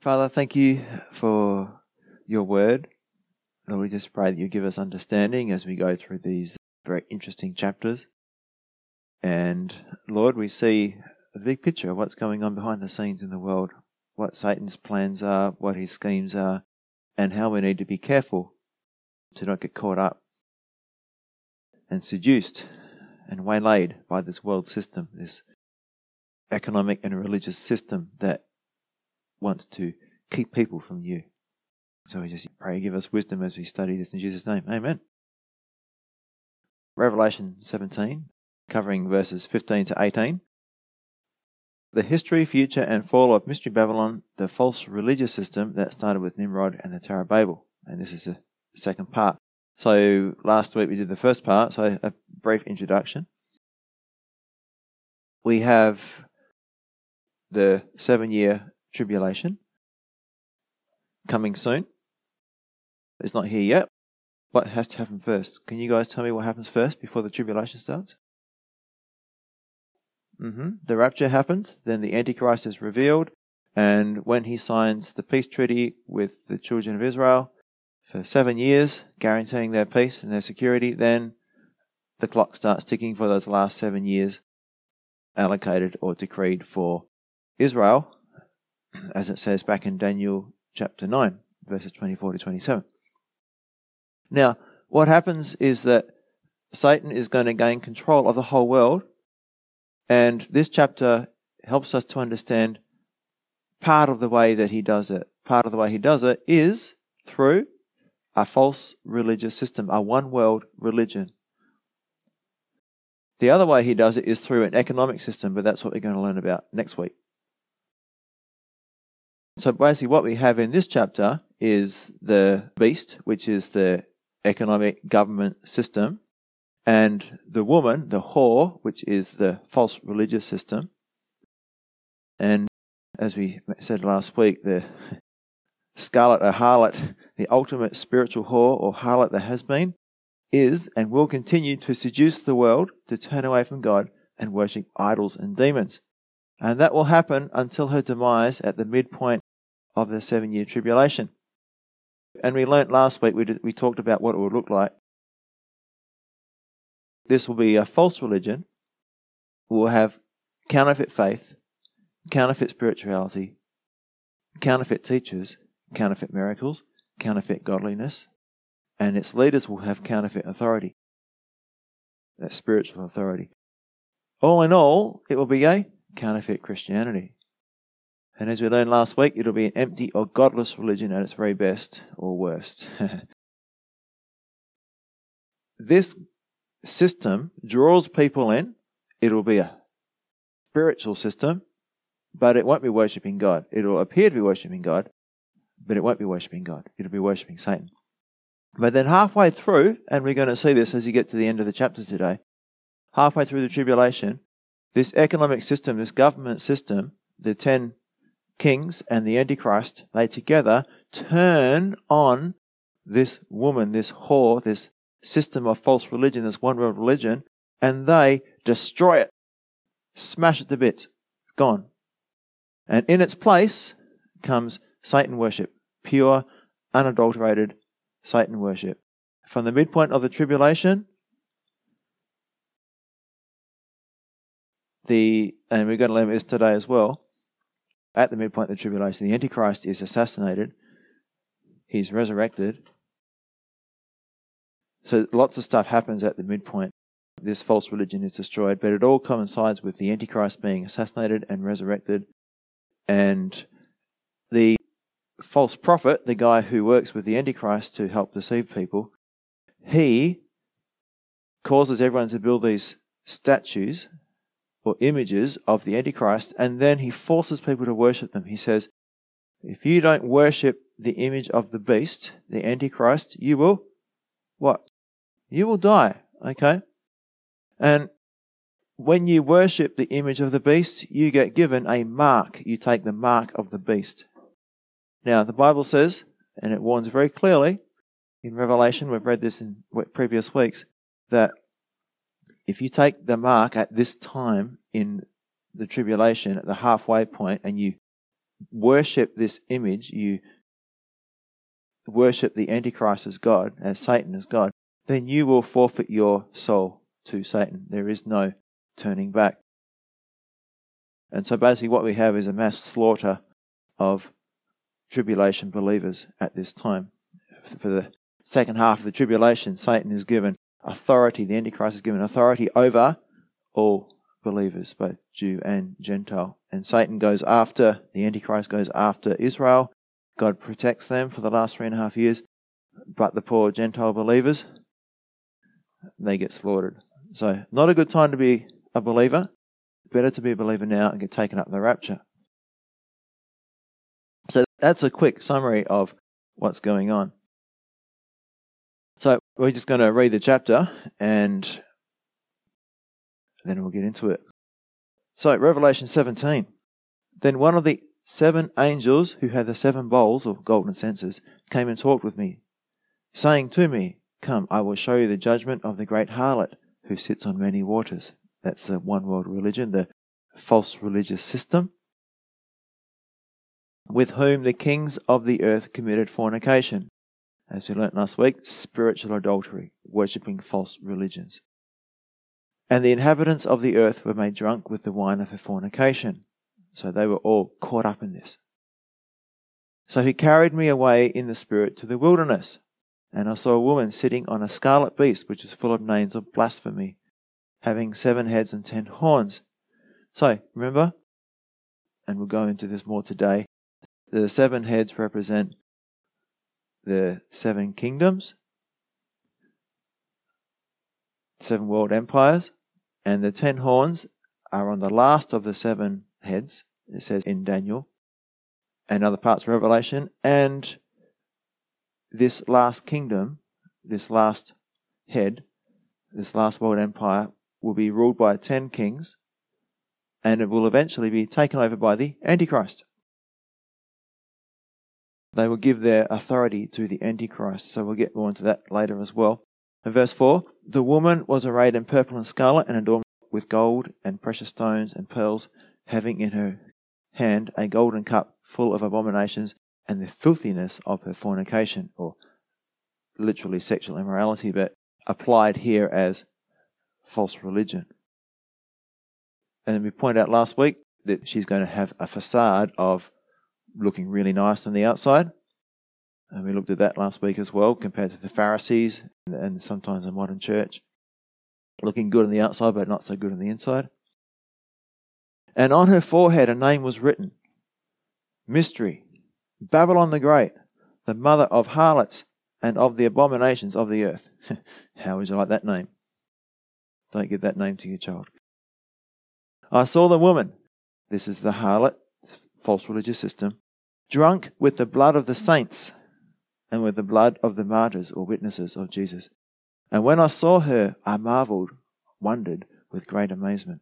Father, thank you for your word. Lord, we just pray that you give us understanding as we go through these very interesting chapters. And Lord, we see the big picture of what's going on behind the scenes in the world, what Satan's plans are, what his schemes are, and how we need to be careful to not get caught up and seduced and waylaid by this world system, this economic and religious system that wants to keep people from you. So we just pray, give us wisdom as we study this in Jesus' name. Amen. Revelation 17, covering verses 15 to 18. The history, future, and fall of Mystery Babylon, the false religious system that started with Nimrod and the Tower of Babel. And this is the second part. So last week we did the first part, so a brief introduction. We have the seven year tribulation coming soon. It's not here yet. What has to happen first? Can you guys tell me what happens first before the tribulation starts? Mm-hmm. The rapture happens, then the Antichrist is revealed, and when he signs the peace treaty with the children of Israel for seven years, guaranteeing their peace and their security, then the clock starts ticking for those last seven years allocated or decreed for Israel, as it says back in Daniel chapter 9, verses 24 to 27. Now, what happens is that Satan is going to gain control of the whole world, and this chapter helps us to understand part of the way that he does it. Part of the way he does it is through a false religious system, a one world religion. The other way he does it is through an economic system, but that's what we're going to learn about next week. So basically, what we have in this chapter is the beast, which is the economic government system, and the woman, the whore, which is the false religious system. And as we said last week, the scarlet or harlot, the ultimate spiritual whore or harlot that has been, is and will continue to seduce the world to turn away from God and worship idols and demons. And that will happen until her demise at the midpoint of the seven year tribulation. And we learnt last week, we, did, we talked about what it would look like. This will be a false religion. We'll have counterfeit faith, counterfeit spirituality, counterfeit teachers, counterfeit miracles, counterfeit godliness, and its leaders will have counterfeit authority. That spiritual authority. All in all, it will be a counterfeit Christianity. And as we learned last week, it'll be an empty or godless religion at its very best or worst. this system draws people in. It'll be a spiritual system, but it won't be worshipping God. It'll appear to be worshipping God, but it won't be worshipping God. It'll be worshipping Satan. But then halfway through, and we're going to see this as you get to the end of the chapter today, halfway through the tribulation, this economic system, this government system, the ten kings and the Antichrist, they together turn on this woman, this whore, this system of false religion, this one world religion, and they destroy it, smash it to bits, gone. And in its place comes Satan worship, pure, unadulterated Satan worship. From the midpoint of the tribulation, the, and we're going to learn this today as well, at the midpoint of the tribulation, the Antichrist is assassinated, he's resurrected. So lots of stuff happens at the midpoint. This false religion is destroyed, but it all coincides with the Antichrist being assassinated and resurrected. And the false prophet, the guy who works with the Antichrist to help deceive people, he causes everyone to build these statues or images of the Antichrist, and then he forces people to worship them. He says, if you don't worship the image of the beast, the Antichrist, you will what? You will die. Okay? And when you worship the image of the beast, you get given a mark. You take the mark of the beast. Now, the Bible says, and it warns very clearly in Revelation, we've read this in previous weeks, that if you take the mark at this time in the tribulation, at the halfway point, and you worship this image, you worship the Antichrist as God, as Satan as God, then you will forfeit your soul to Satan. There is no turning back. And so basically, what we have is a mass slaughter of tribulation believers at this time. For the second half of the tribulation, Satan is given authority, the Antichrist is given authority over all believers, both Jew and Gentile. And Satan goes after, the Antichrist goes after Israel. God protects them for the last three and a half years. But the poor Gentile believers, they get slaughtered. So, not a good time to be a believer. Better to be a believer now and get taken up in the rapture. So, that's a quick summary of what's going on. We're just going to read the chapter and then we'll get into it. So, Revelation 17. Then one of the seven angels who had the seven bowls of golden censers came and talked with me, saying to me, Come, I will show you the judgment of the great harlot who sits on many waters. That's the one world religion, the false religious system, with whom the kings of the earth committed fornication. As we learnt last week, spiritual adultery, worshipping false religions. And the inhabitants of the earth were made drunk with the wine of her fornication. So they were all caught up in this. So he carried me away in the spirit to the wilderness, and I saw a woman sitting on a scarlet beast, which is full of names of blasphemy, having seven heads and ten horns. So, remember, and we'll go into this more today, the seven heads represent the seven kingdoms, seven world empires, and the ten horns are on the last of the seven heads, it says in Daniel and other parts of Revelation. And this last kingdom, this last head, this last world empire will be ruled by ten kings and it will eventually be taken over by the Antichrist. They will give their authority to the Antichrist, so we'll get more into that later as well. In verse 4, the woman was arrayed in purple and scarlet and adorned with gold and precious stones and pearls, having in her hand a golden cup full of abominations and the filthiness of her fornication, or literally sexual immorality, but applied here as false religion. And we pointed out last week that she's going to have a facade of looking really nice on the outside. And we looked at that last week as well, compared to the Pharisees and sometimes the modern church. Looking good on the outside, but not so good on the inside. And on her forehead a name was written Mystery, Babylon the Great, the mother of harlots and of the abominations of the earth. How would you like that name? Don't give that name to your child. I saw the woman, this is the harlot, false religious system, drunk with the blood of the saints and with the blood of the martyrs or witnesses of Jesus. And when I saw her, I marveled, wondered with great amazement.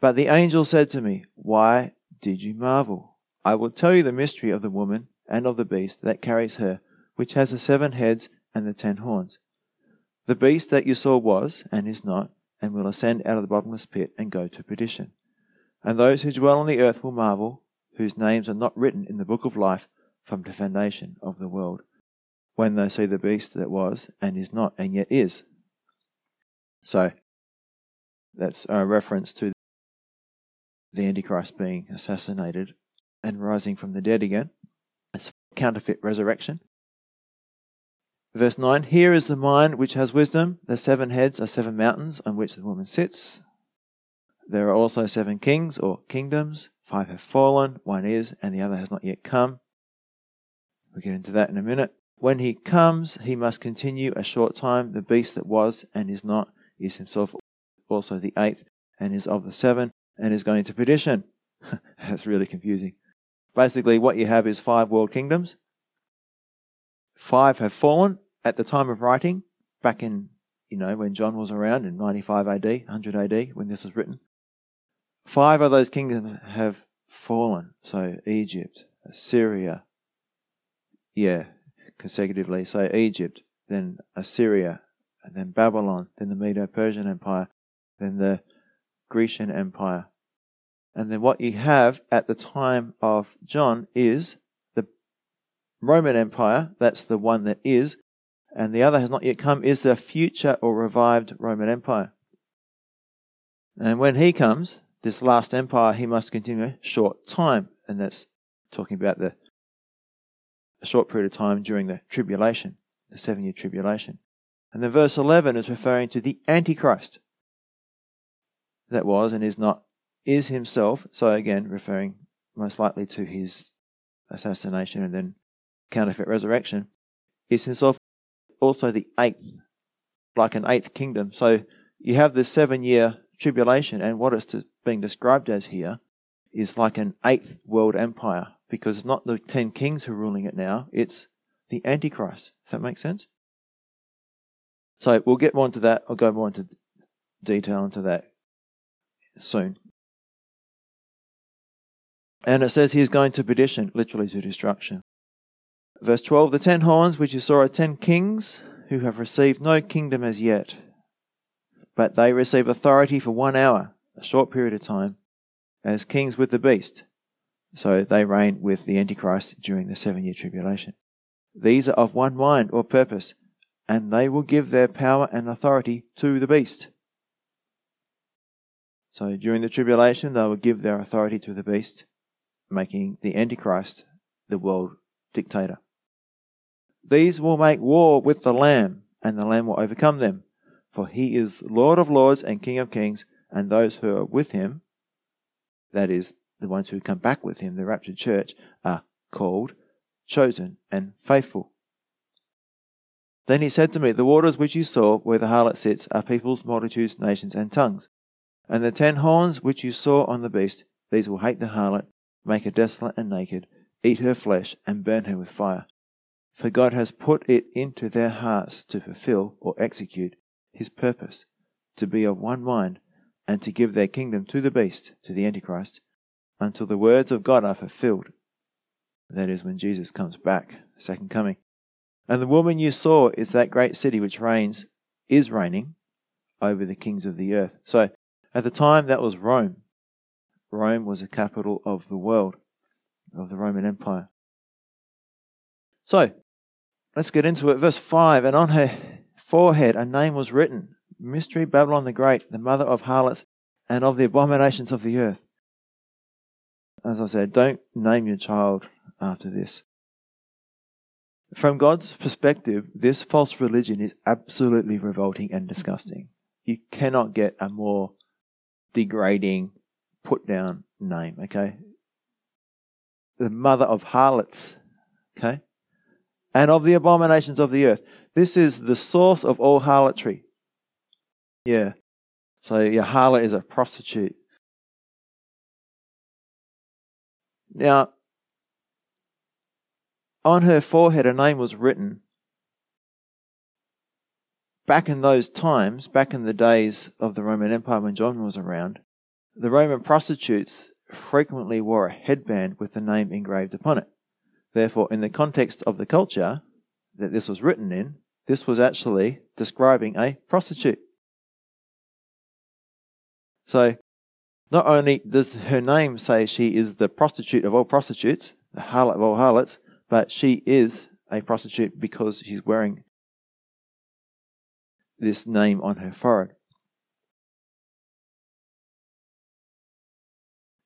But the angel said to me, Why did you marvel? I will tell you the mystery of the woman and of the beast that carries her, which has the seven heads and the ten horns. The beast that you saw was, and is not, and will ascend out of the bottomless pit and go to perdition. And those who dwell on the earth will marvel, whose names are not written in the book of life from the foundation of the world, when they see the beast that was, and is not, and yet is. So, that's a reference to the Antichrist being assassinated and rising from the dead again. It's counterfeit resurrection. Verse 9 Here is the mind which has wisdom. The seven heads are seven mountains on which the woman sits. There are also seven kings or kingdoms. Five have fallen, one is, and the other has not yet come. We'll get into that in a minute. When he comes, he must continue a short time. The beast that was and is not is himself also the eighth and is of the seven and is going to perdition. That's really confusing. Basically, what you have is five world kingdoms. Five have fallen at the time of writing, back in, you know, when John was around in 95 AD, 100 AD, when this was written. Five of those kingdoms have fallen. So Egypt, Assyria, yeah, consecutively. So Egypt, then Assyria, and then Babylon, then the Medo Persian Empire, then the Grecian Empire, And then what you have at the time of John is the Roman Empire, that's the one that is, and the other has not yet come, is the future or revived Roman Empire. And when he comes, this last empire, he must continue a short time. And that's talking about the a short period of time during the tribulation, the seven year tribulation. And then verse 11 is referring to the Antichrist. That was and is not, is himself. So again, referring most likely to his assassination and then counterfeit resurrection, is himself also the eighth, like an eighth kingdom. So you have this seven year tribulation, and what it's being described as here is like an eighth world empire, because it's not the ten kings who are ruling it now, it's the Antichrist. If that makes sense? So we'll get more into that. I'll go more into detail into that soon. And it says he's going to perdition, literally to destruction. Verse 12 The ten horns which you saw are ten kings who have received no kingdom as yet, but they receive authority for one hour, a short period of time, as kings with the beast. So they reign with the Antichrist during the seven year tribulation. These are of one mind or purpose, and they will give their power and authority to the beast. So during the tribulation, they will give their authority to the beast, making the Antichrist the world dictator. These will make war with the Lamb, and the Lamb will overcome them. For he is Lord of lords and King of kings, and those who are with him, that is, the ones who come back with him, the raptured church, are called, chosen, and faithful. Then he said to me, The waters which you saw, where the harlot sits, are peoples, multitudes, nations, and tongues. And the ten horns which you saw on the beast, these will hate the harlot, make her desolate and naked, eat her flesh, and burn her with fire. For God has put it into their hearts to fulfill or execute his purpose, to be of one mind, and to give their kingdom to the beast, to the Antichrist, until the words of God are fulfilled. That is when Jesus comes back, second coming. And the woman you saw is that great city which reigns, is reigning over the kings of the earth. So at the time that was Rome. Rome was the capital of the world, of the Roman Empire. So let's get into it. Verse 5 And on her forehead a name was written Mystery Babylon the Great, the mother of harlots and of the abominations of the earth. As I said, don't name your child after this. From God's perspective, this false religion is absolutely revolting and disgusting. You cannot get a more degrading, put down name, okay? The mother of harlots, okay? And of the abominations of the earth. This is the source of all harlotry. Yeah. So your harlot is a prostitute. Now, on her forehead a name was written. Back in those times, back in the days of the Roman Empire when John was around, the Roman prostitutes frequently wore a headband with the name engraved upon it. Therefore, in the context of the culture that this was written in, this was actually describing a prostitute. So, not only does her name say she is the prostitute of all prostitutes, the harlot of all harlots, but she is a prostitute because she's wearing this name on her forehead.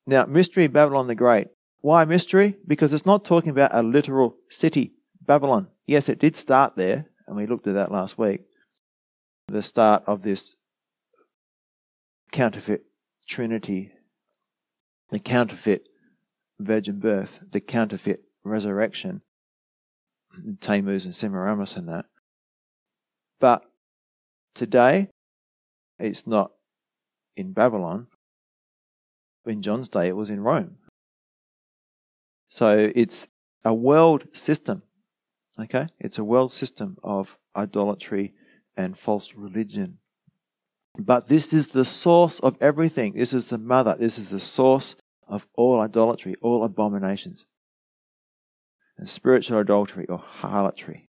Now, mystery Babylon the Great. Why mystery? Because it's not talking about a literal city, Babylon. Yes, it did start there, and we looked at that last week. The start of this counterfeit trinity, the counterfeit virgin birth, the counterfeit resurrection, Tammuz and Semiramis and that. But today, it's not in Babylon. In John's day, it was in Rome. So it's a world system. Okay? It's a world system of idolatry and false religion. But this is the source of everything. This is the mother. This is the source of all idolatry, all abominations and spiritual adultery or harlotry.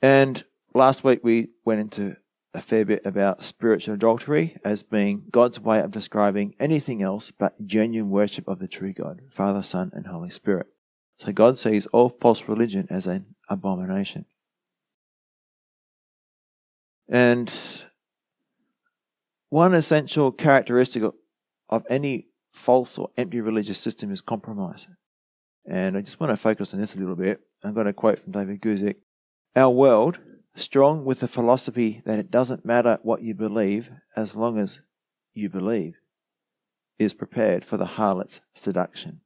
And last week we went into a fair bit about spiritual adultery as being God's way of describing anything else but genuine worship of the true God, Father, Son, and Holy Spirit. So God sees all false religion as an abomination. And one essential characteristic of any false or empty religious system is compromise. And I just want to focus on this a little bit. I've got a quote from David Guzik. Our world strong with the philosophy that it doesn't matter what you believe as long as you believe, is prepared for the harlot's seduction.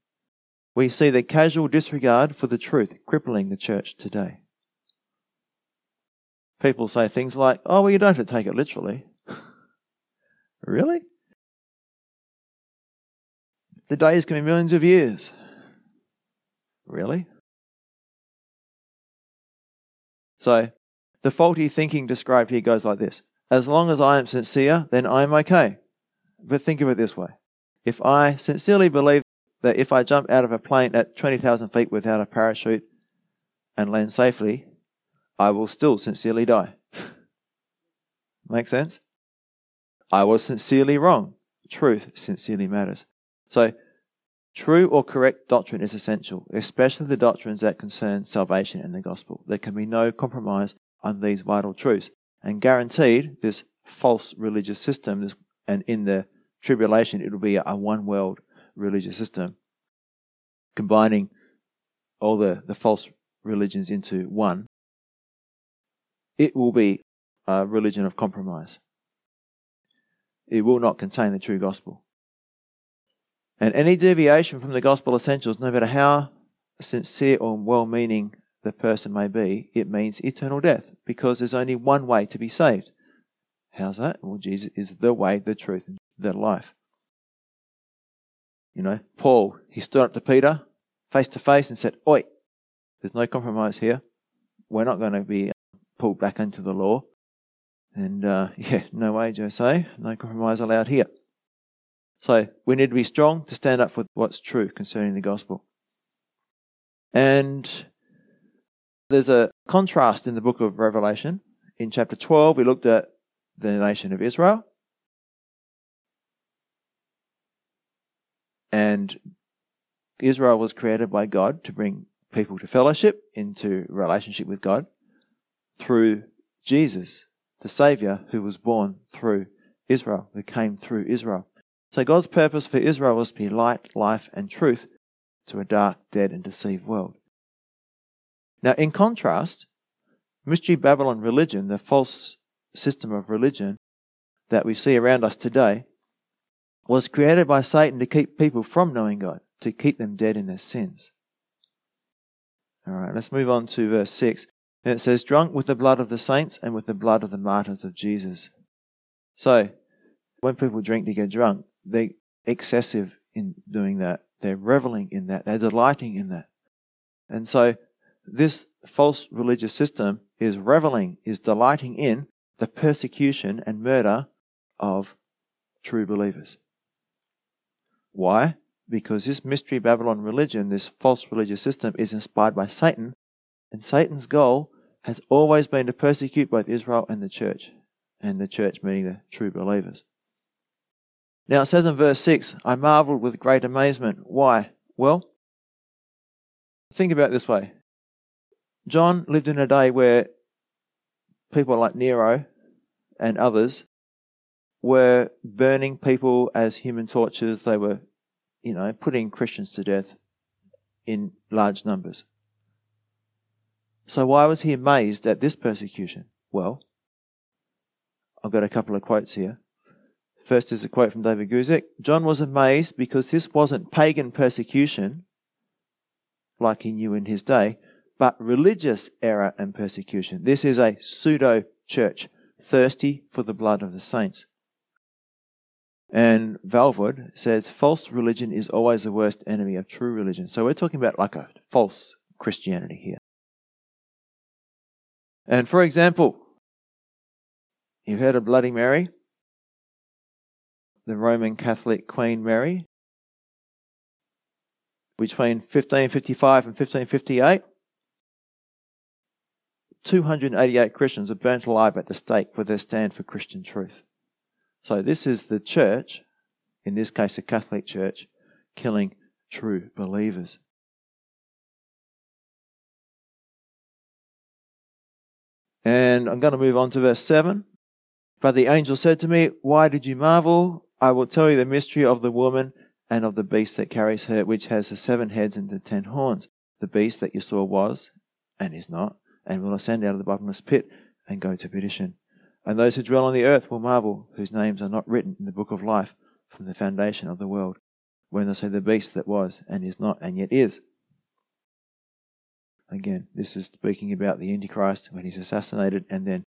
We see the casual disregard for the truth crippling the church today. People say things like, oh, well, you don't have to take it literally. really? The days can be millions of years. Really? So, the faulty thinking described here goes like this As long as I am sincere, then I am okay. But think of it this way if I sincerely believe that if I jump out of a plane at 20,000 feet without a parachute and land safely, I will still sincerely die. Make sense? I was sincerely wrong. Truth sincerely matters. So, true or correct doctrine is essential, especially the doctrines that concern salvation and the gospel. There can be no compromise on these vital truths. And guaranteed, this false religious system, and in the tribulation, it will be a one world religious system, combining all the, the false religions into one. It will be a religion of compromise. It will not contain the true gospel. And any deviation from the gospel essentials, no matter how sincere or well meaning the person may be, it means eternal death because there's only one way to be saved. How's that? Well, Jesus is the way, the truth, and the life. You know, Paul, he stood up to Peter face to face and said, Oi, there's no compromise here. We're not going to be pulled back into the law. And uh, yeah, no way, Jose. No compromise allowed here. So we need to be strong to stand up for what's true concerning the gospel. And there's a contrast in the book of Revelation. In chapter 12, we looked at the nation of Israel. And Israel was created by God to bring people to fellowship, into relationship with God, through Jesus, the Savior who was born through Israel, who came through Israel. So God's purpose for Israel was to be light, life, and truth to a dark, dead, and deceived world. Now, in contrast, Mystery Babylon religion, the false system of religion that we see around us today, was created by Satan to keep people from knowing God, to keep them dead in their sins. All right, let's move on to verse 6. And it says, Drunk with the blood of the saints and with the blood of the martyrs of Jesus. So, when people drink to get drunk, they're excessive in doing that. They're reveling in that. They're delighting in that. And so, this false religious system is reveling, is delighting in the persecution and murder of true believers. Why? Because this mystery Babylon religion, this false religious system, is inspired by Satan, and Satan's goal has always been to persecute both Israel and the church, and the church meaning the true believers. Now it says in verse 6, I marveled with great amazement. Why? Well, think about it this way. John lived in a day where people like Nero and others were burning people as human torches. They were, you know, putting Christians to death in large numbers. So why was he amazed at this persecution? Well, I've got a couple of quotes here. First is a quote from David Guzik. John was amazed because this wasn't pagan persecution like he knew in his day, but religious error and persecution. This is a pseudo church, thirsty for the blood of the saints. And Walvoord says false religion is always the worst enemy of true religion. So we're talking about like a false Christianity here. And for example, you've heard of Bloody Mary, the Roman Catholic Queen Mary, between 1555 and 1558 288 Christians were burnt alive at the stake for their stand for Christian truth. So this is the church, in this case the Catholic Church, killing true believers. And I'm going to move on to verse 7. But the angel said to me, Why did you marvel? I will tell you the mystery of the woman and of the beast that carries her, which has the seven heads and the ten horns. The beast that you saw was, and is not, and will ascend out of the bottomless pit and go to perdition. And those who dwell on the earth will marvel, whose names are not written in the book of life from the foundation of the world, when they say the beast that was, and is not, and yet is. Again, this is speaking about the Antichrist when he's assassinated and then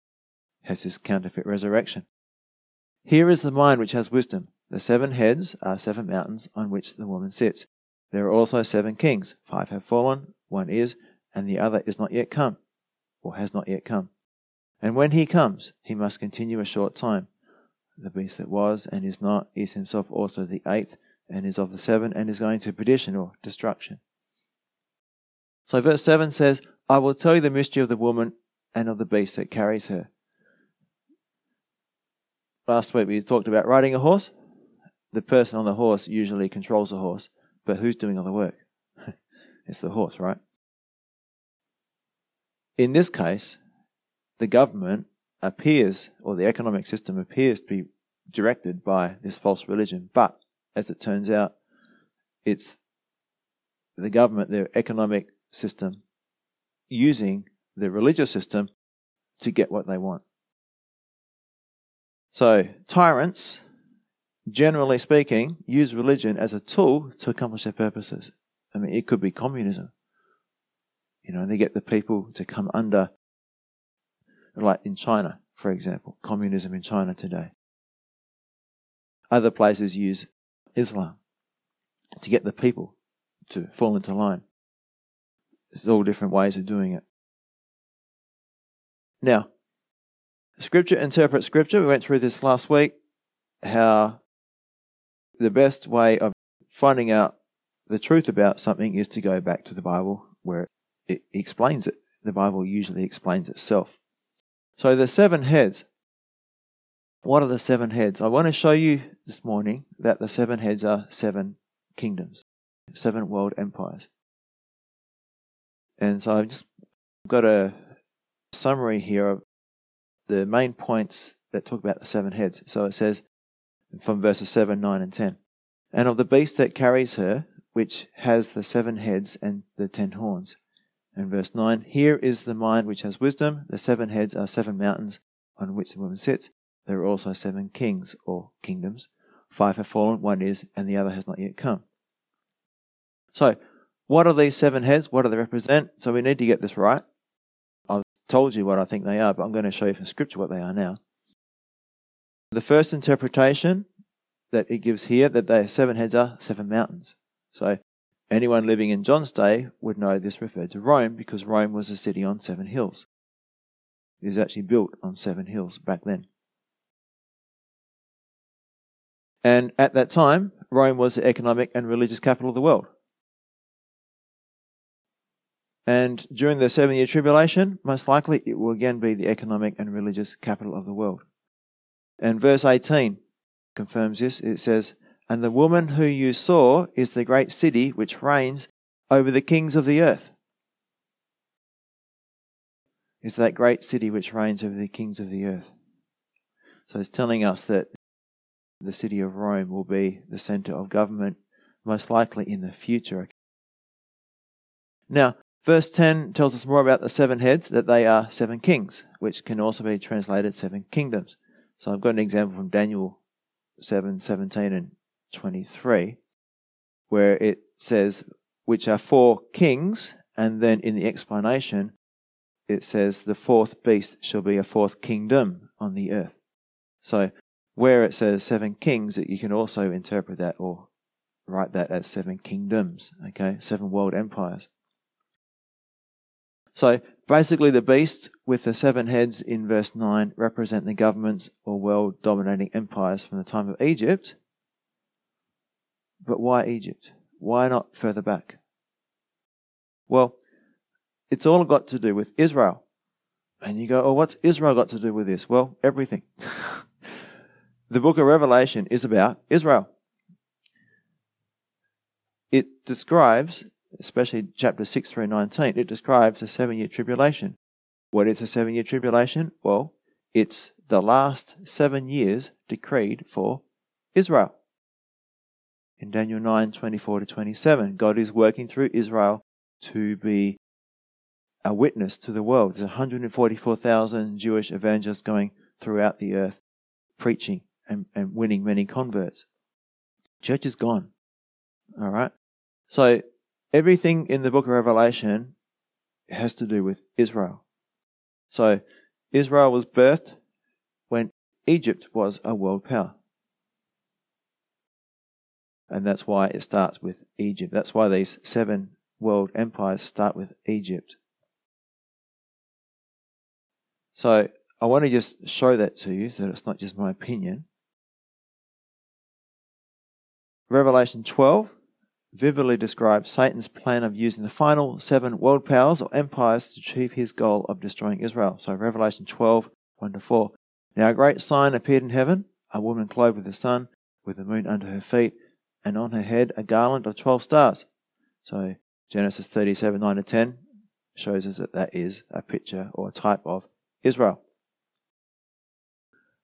has his counterfeit resurrection. Here is the mind which has wisdom. The seven heads are seven mountains on which the woman sits. There are also seven kings. Five have fallen, one is, and the other is not yet come, or has not yet come. And when he comes, he must continue a short time. The beast that was and is not is himself also the eighth, and is of the seven, and is going to perdition or destruction. So verse 7 says, I will tell you the mystery of the woman and of the beast that carries her. Last week we talked about riding a horse. The person on the horse usually controls the horse, but who's doing all the work? it's the horse, right? In this case, the government appears, or the economic system appears to be directed by this false religion, but as it turns out, it's the government, their economic system using the religious system to get what they want. So, tyrants, generally speaking, use religion as a tool to accomplish their purposes. I mean, it could be communism. You know, they get the people to come under, like in China, for example, communism in China today. Other places use Islam to get the people to fall into line. There's all different ways of doing it. Now, Scripture interprets Scripture. We went through this last week, how the best way of finding out the truth about something is to go back to the Bible where it explains it. The Bible usually explains itself. So the seven heads. What are the seven heads? I want to show you this morning that the seven heads are seven kingdoms, seven world empires. And so I've just got a summary here of the main points that talk about the seven heads. So it says from verses 7, 9, and 10. And of the beast that carries her, which has the seven heads and the ten horns. And verse 9, here is the mind which has wisdom. The seven heads are seven mountains on which the woman sits. There are also seven kings or kingdoms. Five have fallen, one is, and the other has not yet come. So, what are these seven heads? What do they represent? So we need to get this right. I've told you what I think they are, but I'm going to show you from Scripture what they are now. The first interpretation that it gives here that the seven heads are seven mountains. So anyone living in John's day would know this referred to Rome because Rome was a city on seven hills. It was actually built on seven hills back then. And at that time, Rome was the economic and religious capital of the world. And during the seven year tribulation, most likely it will again be the economic and religious capital of the world. And verse 18 confirms this. It says, And the woman who you saw is the great city which reigns over the kings of the earth. Is that great city which reigns over the kings of the earth. So it's telling us that the city of Rome will be the center of government, most likely in the future. Now, Verse 10 tells us more about the seven heads, that they are seven kings, which can also be translated seven kingdoms. So I've got an example from Daniel 7 17 and 23, where it says, which are four kings, and then in the explanation, it says, the fourth beast shall be a fourth kingdom on the earth. So where it says seven kings, you can also interpret that or write that as seven kingdoms, okay? Seven world empires. So basically, the beast with the seven heads in verse 9 represent the governments or world dominating empires from the time of Egypt. But why Egypt? Why not further back? Well, it's all got to do with Israel. And you go, oh, what's Israel got to do with this? Well, everything. the book of Revelation is about Israel. It describes, especially chapter 6 through 19, it describes a seven year tribulation. What is a seven year tribulation? Well, it's the last seven years decreed for Israel. In Daniel 9 24 to 27, God is working through Israel to be a witness to the world. There's 144,000 Jewish evangelists going throughout the earth preaching and, and winning many converts. Church is gone. All right. So everything in the book of Revelation has to do with Israel. So Israel was birthed when Egypt was a world power. And that's why it starts with Egypt. That's why these seven world empires start with Egypt. So I want to just show that to you that it's not just my opinion. Revelation 12 vividly describes Satan's plan of using the final seven world powers or empires to achieve his goal of destroying Israel. So Revelation 12, 1 to 4. Now a great sign appeared in heaven, a woman clothed with the sun, with the moon under her feet, and on her head a garland of 12 stars. So Genesis 37, 9 to 10 shows us that that is a picture or a type of Israel.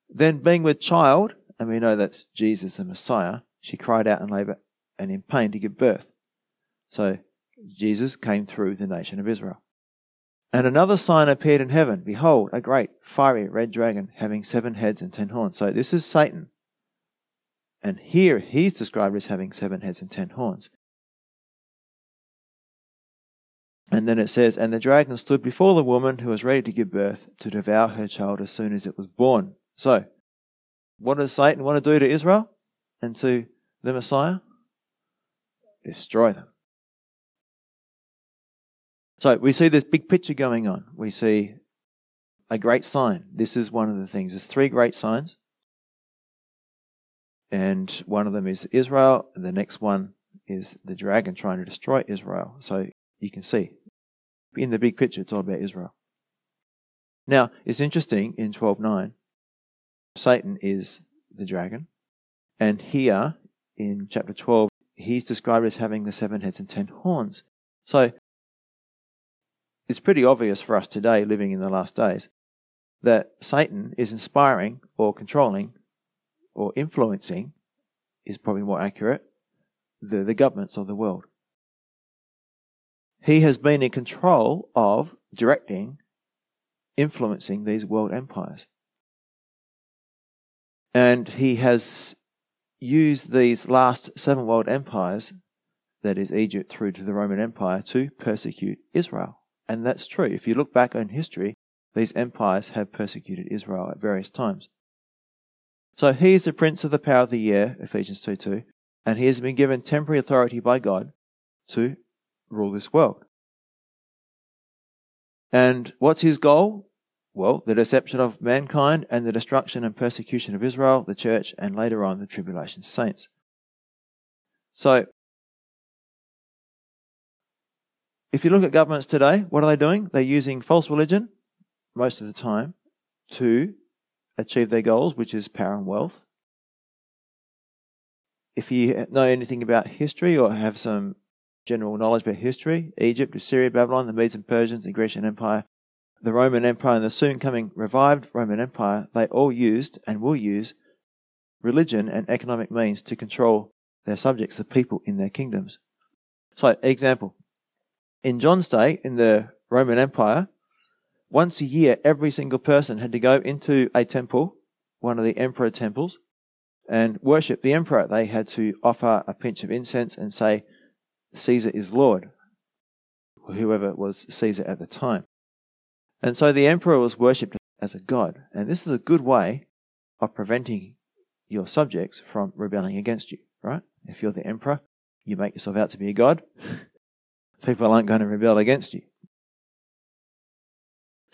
Then being with child, and we know that's Jesus the Messiah, she cried out in labor and in pain to give birth. So Jesus came through the nation of Israel. And another sign appeared in heaven. Behold, a great fiery red dragon having seven heads and ten horns. So this is Satan. And here he's described as having seven heads and ten horns. And then it says, And the dragon stood before the woman who was ready to give birth to devour her child as soon as it was born. So, what does Satan want to do to Israel and to the Messiah? Destroy them. So we see this big picture going on. We see a great sign. This is one of the things. There's three great signs. And one of them is Israel, and the next one is the dragon trying to destroy Israel. So you can see in the big picture, it's all about Israel. Now, it's interesting in 12.9, Satan is the dragon. And here in chapter 12, he's described as having the seven heads and ten horns. So it's pretty obvious for us today, living in the last days, that Satan is inspiring or controlling or influencing, is probably more accurate, the, the governments of the world. He has been in control of directing, influencing these world empires. And he has used these last seven world empires, that is Egypt through to the Roman Empire, to persecute Israel. And that's true. If you look back on history, these empires have persecuted Israel at various times. So he is the prince of the power of the air, Ephesians 2 2, and he has been given temporary authority by God to rule this world. And what's his goal? Well, the deception of mankind and the destruction and persecution of Israel, the church, and later on the tribulation saints. So, if you look at governments today, what are they doing? They're using false religion most of the time to achieve their goals, which is power and wealth. If you know anything about history or have some general knowledge about history, Egypt, Assyria, Babylon, the Medes and Persians, the Grecian Empire, the Roman Empire, and the soon coming revived Roman Empire, they all used and will use religion and economic means to control their subjects, the people in their kingdoms. So, example. In John's day, in the Roman Empire, once a year, every single person had to go into a temple, one of the emperor temples, and worship the emperor. They had to offer a pinch of incense and say, Caesar is Lord, whoever was Caesar at the time. And so the emperor was worshipped as a god. And this is a good way of preventing your subjects from rebelling against you, right? If you're the emperor, you make yourself out to be a god, people aren't going to rebel against you.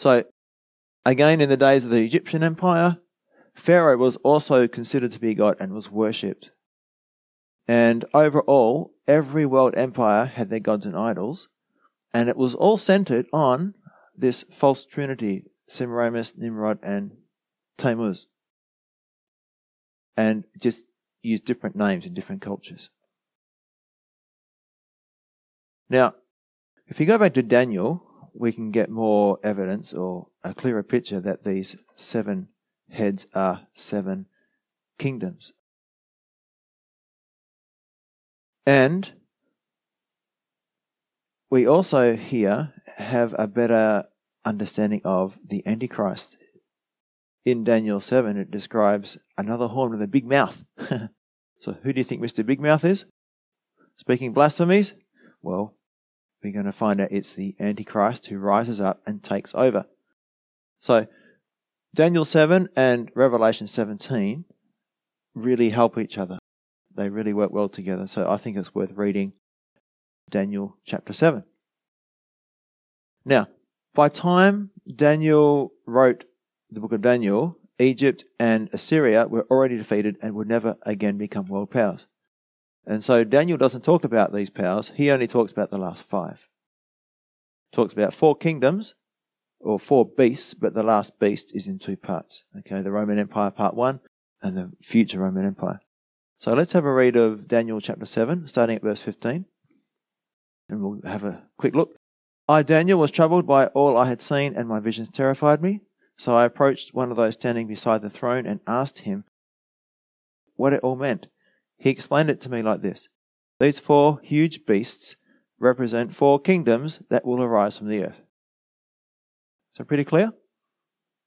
So, again, in the days of the Egyptian Empire, Pharaoh was also considered to be God and was worshipped. And overall, every world empire had their gods and idols, and it was all centered on this false trinity Semiramis, Nimrod, and Tammuz. And just use different names in different cultures. Now, if you go back to Daniel, we can get more evidence or a clearer picture that these seven heads are seven kingdoms. And we also here have a better understanding of the Antichrist. In Daniel 7, it describes another horn with a big mouth. so, who do you think Mr. Big Mouth is? Speaking blasphemies? Well, we're going to find out it's the Antichrist who rises up and takes over. So, Daniel 7 and Revelation 17 really help each other. They really work well together. So, I think it's worth reading Daniel chapter 7. Now, by time Daniel wrote the book of Daniel, Egypt and Assyria were already defeated and would never again become world powers. And so Daniel doesn't talk about these powers, he only talks about the last five. Talks about four kingdoms or four beasts, but the last beast is in two parts. Okay, the Roman Empire part one and the future Roman Empire. So let's have a read of Daniel chapter 7, starting at verse 15. And we'll have a quick look. I, Daniel, was troubled by all I had seen, and my visions terrified me. So I approached one of those standing beside the throne and asked him what it all meant. He explained it to me like this These four huge beasts represent four kingdoms that will arise from the earth. So, pretty clear?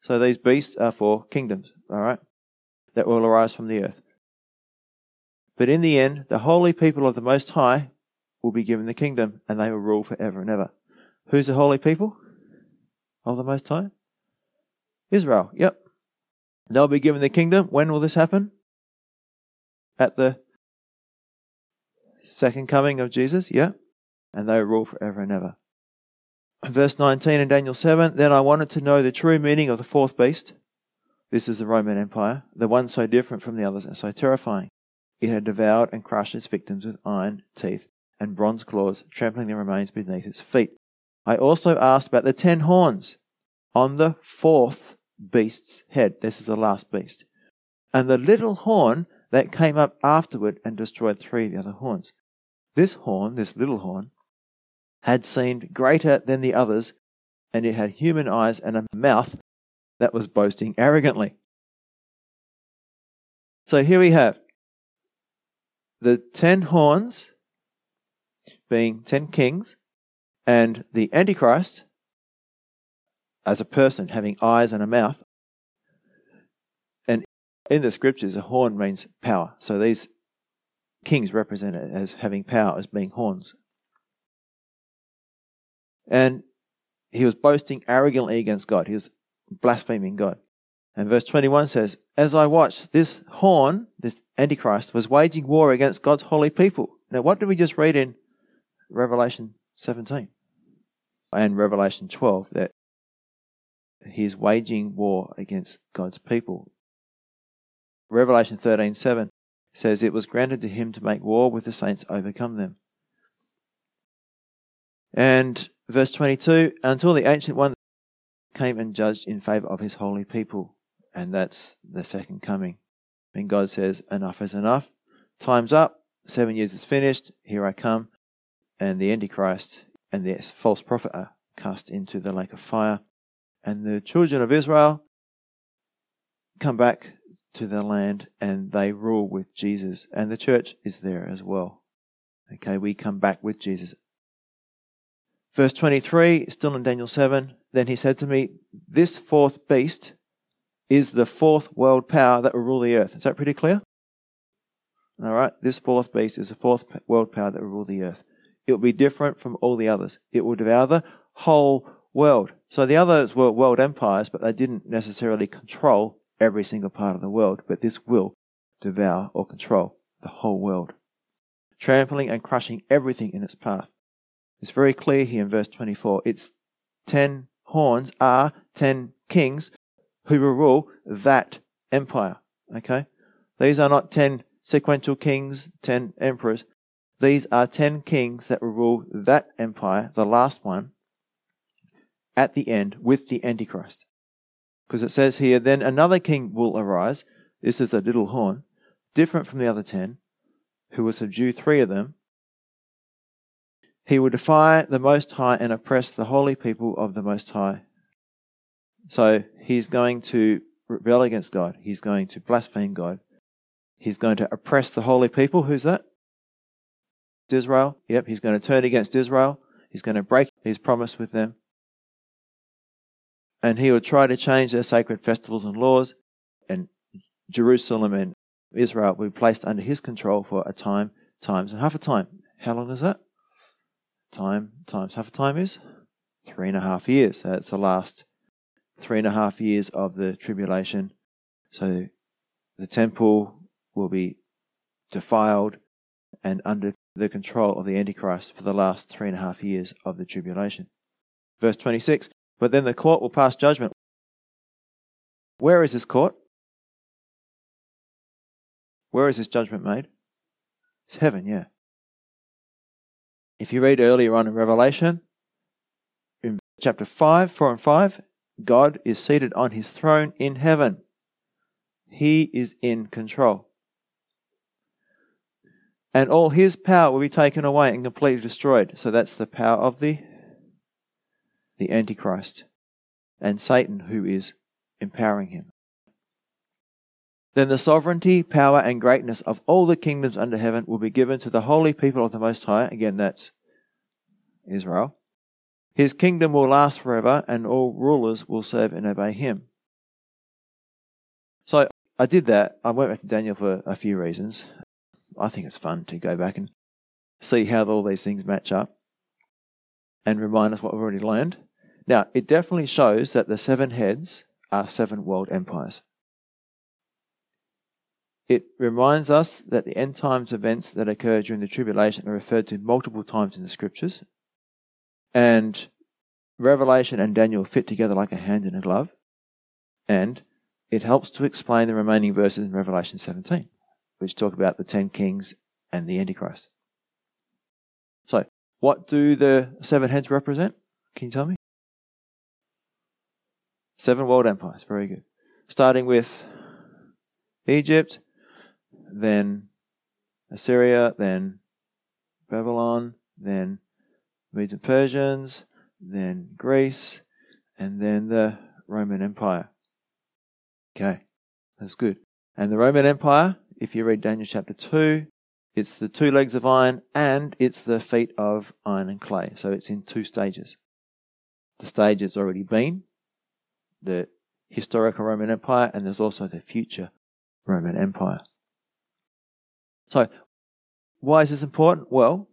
So, these beasts are four kingdoms, all right, that will arise from the earth. But in the end, the holy people of the Most High will be given the kingdom and they will rule forever and ever. Who's the holy people of the Most High? Israel. Yep. They'll be given the kingdom. When will this happen? At the second coming of Jesus. Yeah. And they rule forever and ever. Verse 19 in Daniel 7 Then I wanted to know the true meaning of the fourth beast. This is the Roman Empire, the one so different from the others and so terrifying. It had devoured and crushed its victims with iron teeth and bronze claws, trampling their remains beneath its feet. I also asked about the ten horns on the fourth beast's head. This is the last beast. And the little horn that came up afterward and destroyed three of the other horns. This horn, this little horn, had seemed greater than the others, and it had human eyes and a mouth that was boasting arrogantly. So here we have the ten horns being ten kings and the Antichrist, as a person having eyes and a mouth, in the scriptures, a horn means power. So these kings represent it as having power, as being horns. And he was boasting arrogantly against God. He was blaspheming God. And verse 21 says, As I watched, this horn, this Antichrist, was waging war against God's holy people. Now, what did we just read in Revelation 17 and Revelation 12 that he's waging war against God's people. Revelation 13:7 says it was granted to him to make war with the saints overcome them. And verse 22 until the ancient one came and judged in favor of his holy people and that's the second coming. And God says enough is enough. Time's up. 7 years is finished. Here I come and the Antichrist and the false prophet are cast into the lake of fire. And the children of Israel come back to the land and they rule with Jesus. And the church is there as well. Okay, we come back with Jesus. Verse 23, still in Daniel 7, then he said to me, This fourth beast is the fourth world power that will rule the earth. Is that pretty clear? All right, this fourth beast is the fourth world power that will rule the earth. It will be different from all the others. It will devour the whole world. So the others were world empires, but they didn't necessarily control every single part of the world. But this will devour or control the whole world, trampling and crushing everything in its path. It's very clear here in verse 24. It's ten horns are ten kings who will rule that empire. Okay? These are not ten sequential kings, ten emperors. These are ten kings that will rule that empire, the last one, at the end with the Antichrist. Because it says here, then another king will arise. This is a little horn, different from the other ten, who will subdue three of them. He will defy the Most High and oppress the holy people of the Most High. So he's going to rebel against God. He's going to blaspheme God. He's going to oppress the holy people. Who's that? Israel. Yep, he's going to turn against Israel. He's going to break his promise with them. And he will try to change their sacred festivals and laws. And Jerusalem and Israel will be placed under his control for a time, times, and half a time. How long is that? Time times half a time is three and a half years. So that's the last three and a half years of the tribulation. So the temple will be defiled and under the control of the Antichrist for the last three and a half years of the tribulation. Verse 26 But then the court will pass judgment. Where is this court? Where is this judgment made? It's heaven, yeah. If you read earlier on in Revelation, in chapter 5, 4 and 5, God is seated on his throne in heaven. He is in control. And all his power will be taken away and completely destroyed. So that's the power of the, the Antichrist and Satan who is empowering him. Then the sovereignty, power, and greatness of all the kingdoms under heaven will be given to the holy people of the Most High. Again, that's Israel. His kingdom will last forever, and all rulers will serve and obey him. So I did that. I went back to Daniel for a few reasons. I think it's fun to go back and see how all these things match up and remind us what we've already learned. Now, it definitely shows that the seven heads are seven world empires. It reminds us that the end times events that occur during the tribulation are referred to multiple times in the scriptures. And Revelation and Daniel fit together like a hand in a glove. And it helps to explain the remaining verses in Revelation 17, which talk about the ten kings and the Antichrist. So, what do the seven heads represent? Can you tell me? Seven world empires. Very good. Starting with Egypt, then Assyria, then Babylon, then Medes and Persians, then Greece, and then the Roman Empire. Okay, that's good. And the Roman Empire, if you read Daniel chapter 2, it's the two legs of iron and it's the feet of iron and clay. So it's in two stages. The stage it's already been, the historical Roman Empire, and there's also the future Roman Empire. So, why is this important? Well,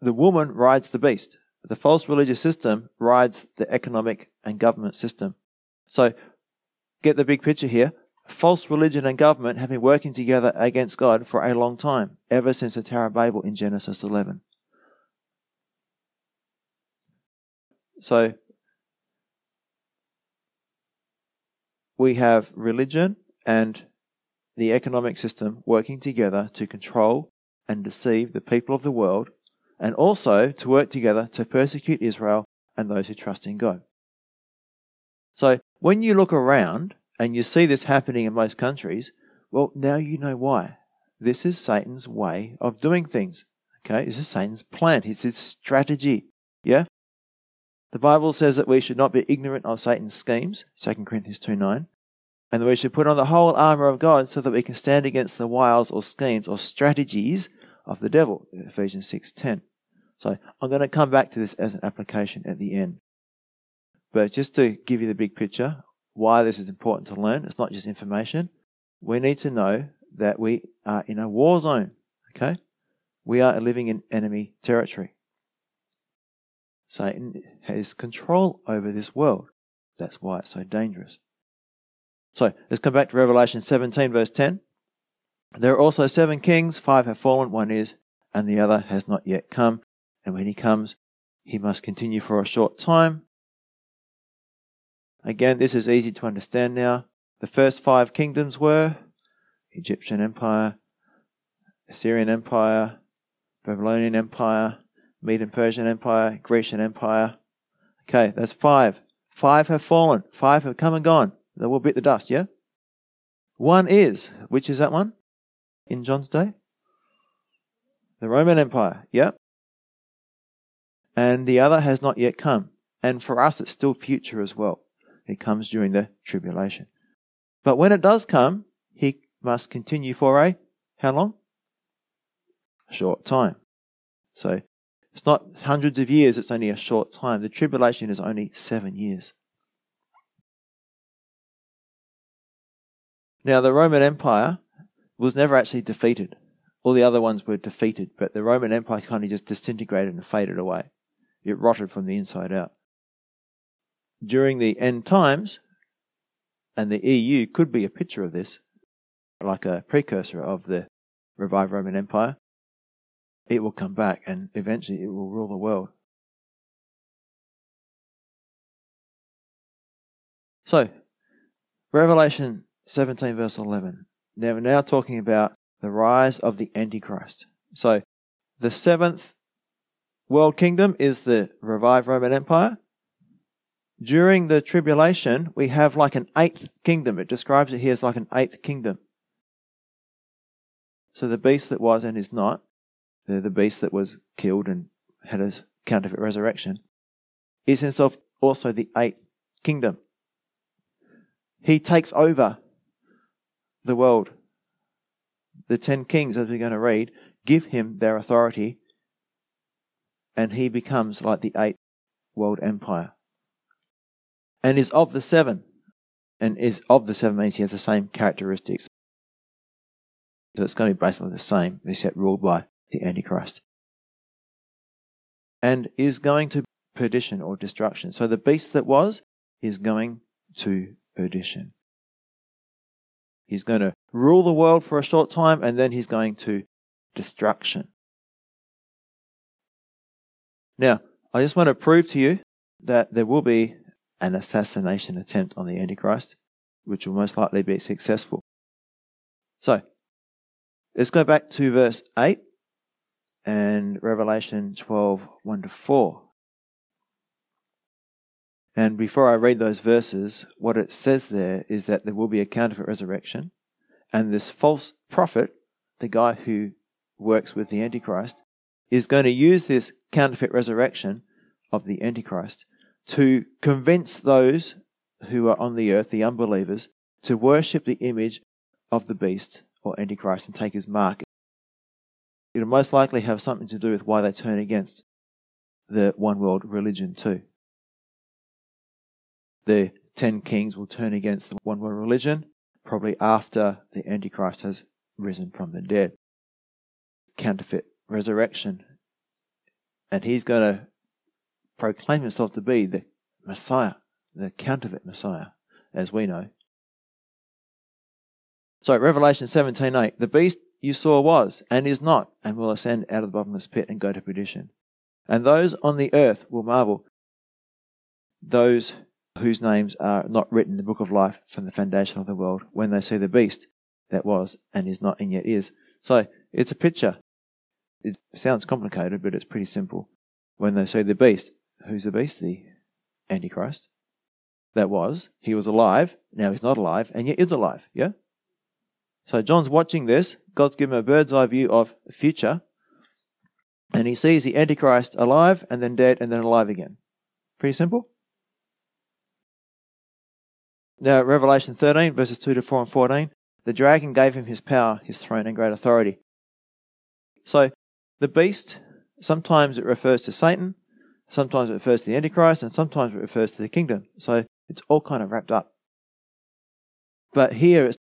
the woman rides the beast. The false religious system rides the economic and government system. So, get the big picture here. False religion and government have been working together against God for a long time, ever since the Tower of Babel in Genesis 11. So, we have religion and the economic system working together to control and deceive the people of the world and also to work together to persecute Israel and those who trust in God. So when you look around and you see this happening in most countries, well, now you know why. This is Satan's way of doing things. Okay, this is Satan's plan. It's his strategy. Yeah? The Bible says that we should not be ignorant of Satan's schemes, 2 Corinthians 2 9, and that we should put on the whole armor of God so that we can stand against the wiles or schemes or strategies of the devil, Ephesians 6 10. So I'm going to come back to this as an application at the end. But just to give you the big picture, why this is important to learn, it's not just information. We need to know that we are in a war zone. Okay? We are living in enemy territory. Satan has control over this world. That's why it's so dangerous. So let's come back to Revelation 17, verse 10. There are also seven kings, five have fallen, one is, and the other has not yet come and when he comes, he must continue for a short time. Again, this is easy to understand now. The first five kingdoms were Egyptian Empire, Assyrian Empire, Babylonian Empire, Median Persian Empire, Grecian Empire. Okay, that's five. Five have fallen. Five have come and gone. They will bit the dust, yeah? One is, which is that one in John's day? The Roman Empire, yeah? And the other has not yet come. And for us, it's still future as well. It comes during the tribulation. But when it does come, he must continue for a how long? A short time. So it's not hundreds of years, it's only a short time. The tribulation is only seven years. Now, the Roman Empire was never actually defeated. All the other ones were defeated, but the Roman Empire kind of just disintegrated and faded away. It rotted from the inside out. During the end times, and the EU could be a picture of this, like a precursor of the revived Roman Empire, it will come back and eventually it will rule the world. So, Revelation 17, verse 11. Now we're now talking about the rise of the Antichrist. So, the seventh world kingdom is the revived Roman Empire. During the tribulation, we have like an eighth kingdom. It describes it here as like an eighth kingdom. So the beast that was and is not, the, beast that was killed and had a counterfeit resurrection, is himself also the eighth kingdom. He takes over the world. The ten kings, as we're going to read, give him their authority, and he becomes like the eighth world empire. And is of the seven. And is of the seven means he has the same characteristics. So it's going to be basically the same, except ruled by the Antichrist. And is going to perdition or destruction. So the beast that was is going to perdition. He's going to rule the world for a short time and then he's going to destruction. Now, I just want to prove to you that there will be an assassination attempt on the Antichrist, which will most likely be successful. So, let's go back to verse 8 and Revelation 12 1 to 4. And before I read those verses, what it says there is that there will be a counterfeit resurrection, and this false prophet, the guy who works with the Antichrist, is going to use this counterfeit resurrection of the Antichrist to convince those who are on the earth, the unbelievers, to worship the image of the beast or Antichrist and take his mark. It'll most likely have something to do with why they turn against the one world religion too the ten kings will turn against the one world religion, probably after the Antichrist has risen from the dead. Counterfeit resurrection. And he's going to proclaim himself to be the Messiah, the counterfeit Messiah, as we know. So, Revelation 17:8, the beast you saw was and is not, and will ascend out of the bottomless pit and go to perdition. And those on the earth will marvel, those whose names are not written in the book of life from the foundation of the world when they see the beast that was and is not and yet is. So it's a picture. It sounds complicated, but it's pretty simple. When they see the beast, who's the beast? The Antichrist. That was. He was alive. Now he's not alive, and yet is alive. Yeah? So John's watching this. God's given him a bird's eye view of the future. And he sees the Antichrist alive, and then dead, and then alive again. Pretty simple? Now, Revelation 13, verses 2 to 4 and 14, the dragon gave him his power, his throne, and great authority. So, the beast, sometimes it refers to Satan, sometimes it refers to the Antichrist, and sometimes it refers to the kingdom. So, it's all kind of wrapped up. But here it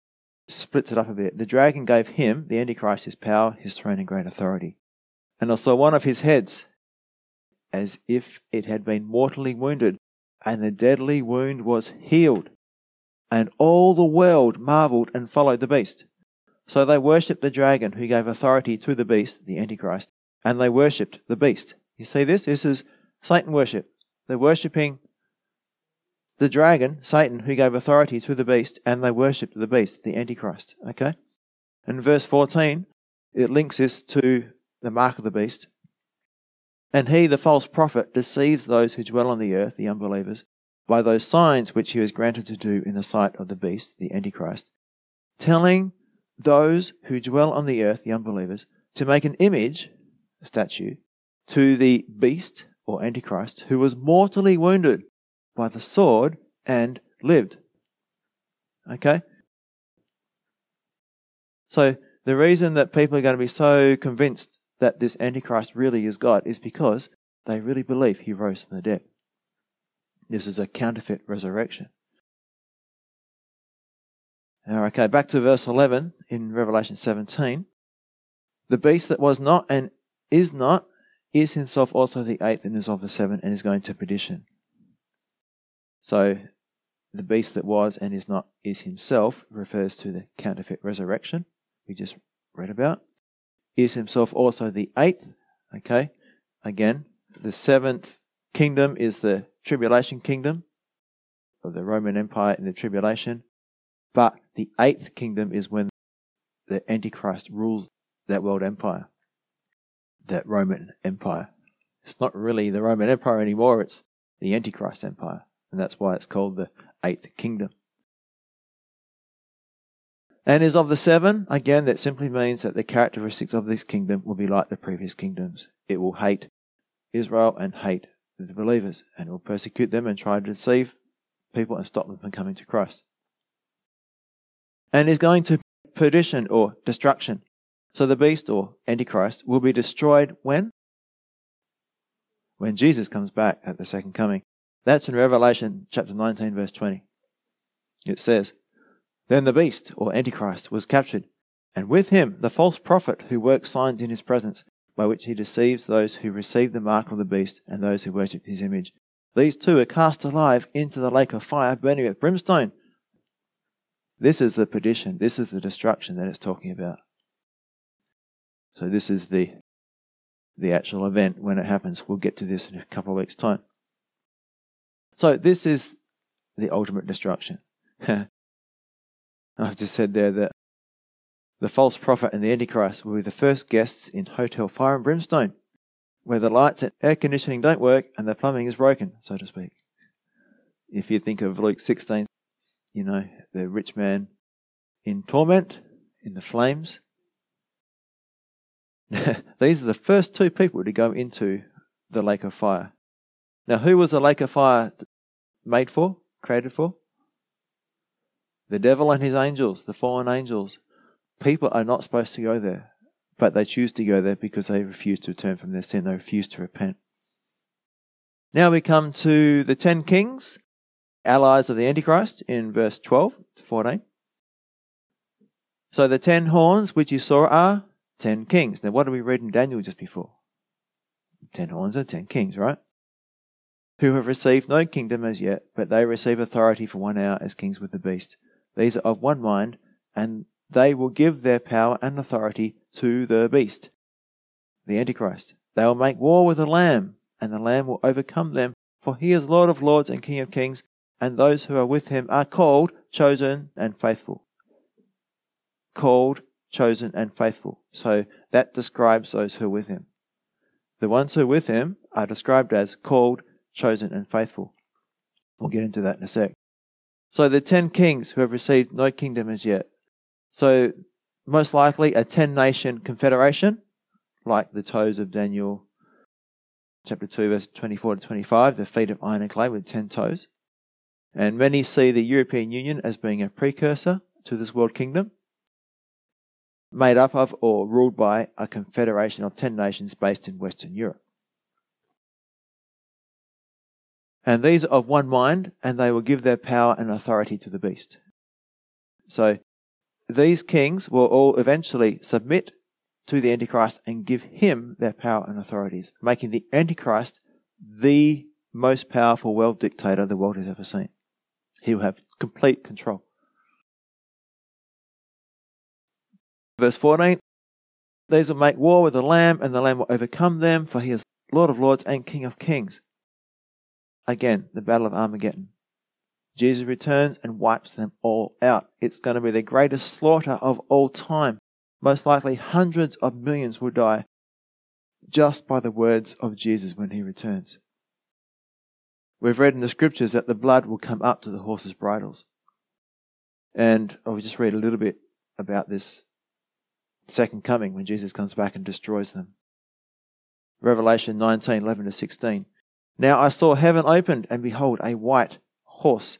splits it up a bit. The dragon gave him, the Antichrist, his power, his throne, and great authority. And also one of his heads, as if it had been mortally wounded, and the deadly wound was healed and all the world marveled and followed the beast. So they worshipped the dragon who gave authority to the beast, the Antichrist, and they worshipped the beast. You see this? This is Satan worship. They're worshipping the dragon, Satan, who gave authority to the beast, and they worshipped the beast, the Antichrist. Okay? In verse 14, it links this to the mark of the beast. And he, the false prophet, deceives those who dwell on the earth, the unbelievers, by those signs which he was granted to do in the sight of the beast, the Antichrist, telling those who dwell on the earth, the unbelievers, to make an image, a statue, to the beast or Antichrist, who was mortally wounded by the sword and lived. Okay? So, the reason that people are going to be so convinced that this Antichrist really is God is because they really believe he rose from the dead. This is a counterfeit resurrection. Now, Okay, back to verse 11 in Revelation 17. The beast that was not and is not is himself also the eighth and is of the seven and is going to perdition. So the beast that was and is not is himself refers to the counterfeit resurrection we just read about. Is himself also the eighth. Okay, again, the seventh kingdom is the tribulation kingdom of the Roman Empire in the tribulation. But the eighth kingdom is when the Antichrist rules that world empire, that Roman Empire. It's not really the Roman Empire anymore, it's the Antichrist Empire. And that's why it's called the eighth kingdom. And is of the seven, again, that simply means that the characteristics of this kingdom will be like the previous kingdoms. It will hate Israel and hate the believers, and it will persecute them and try to deceive people and stop them from coming to Christ. And is going to perdition or destruction. So the beast or Antichrist will be destroyed when? When Jesus comes back at the second coming. That's in Revelation chapter 19, verse 20. It says, Then the beast or Antichrist was captured, and with him the false prophet who works signs in his presence by which he deceives those who receive the mark of the beast and those who worship his image. These two are cast alive into the lake of fire burning with brimstone. This is the perdition, this is the destruction that it's talking about. So this is the the actual event when it happens. We'll get to this in a couple of weeks' time. So this is the ultimate destruction. I've just said there that the false prophet and the Antichrist will be the first guests in Hotel Fire and Brimstone, where the lights and air conditioning don't work and the plumbing is broken, so to speak. If you think of Luke 16, you know, the rich man in torment, in the flames. These are the first two people to go into the lake of fire. Now, who was the lake of fire made for, created for? The devil and his angels, the fallen angels. People are not supposed to go there, but they choose to go there because they refuse to turn from their sin. They refuse to repent. Now we come to the ten kings, allies of the Antichrist, in verse 12 to 14. So the ten horns which you saw are ten kings. Now, what did we read in Daniel just before? Ten horns are ten kings, right? Who have received no kingdom as yet, but they receive authority for one hour as kings with the beast. These are of one mind, and they will give their power and authority to the beast, the Antichrist. They will make war with the Lamb, and the Lamb will overcome them, for he is Lord of lords and King of kings, and those who are with him are called, chosen, and faithful. Called, chosen, and faithful. So that describes those who are with him. The ones who are with him are described as called, chosen, and faithful. We'll get into that in a sec. So the ten kings who have received no kingdom as yet so, most likely a 10 nation confederation, like the toes of Daniel chapter 2, verse 24 to 25, the feet of iron and clay with 10 toes. And many see the European Union as being a precursor to this world kingdom, made up of or ruled by a confederation of 10 nations based in Western Europe. And these are of one mind, and they will give their power and authority to the beast. So, these kings will all eventually submit to the Antichrist and give him their power and authorities, making the Antichrist the most powerful world dictator the world has ever seen. He will have complete control. Verse 14 These will make war with the Lamb, and the Lamb will overcome them, for he is Lord of lords and King of kings. Again, the Battle of Armageddon. Jesus returns and wipes them all out. It's going to be the greatest slaughter of all time. Most likely hundreds of millions will die just by the words of Jesus when he returns. we've read in the scriptures that the blood will come up to the horses' bridles. And I'll just read a little bit about this second coming when Jesus comes back and destroys them. Revelation 19, 11 to 16. Now I saw heaven opened, and behold, a white horse,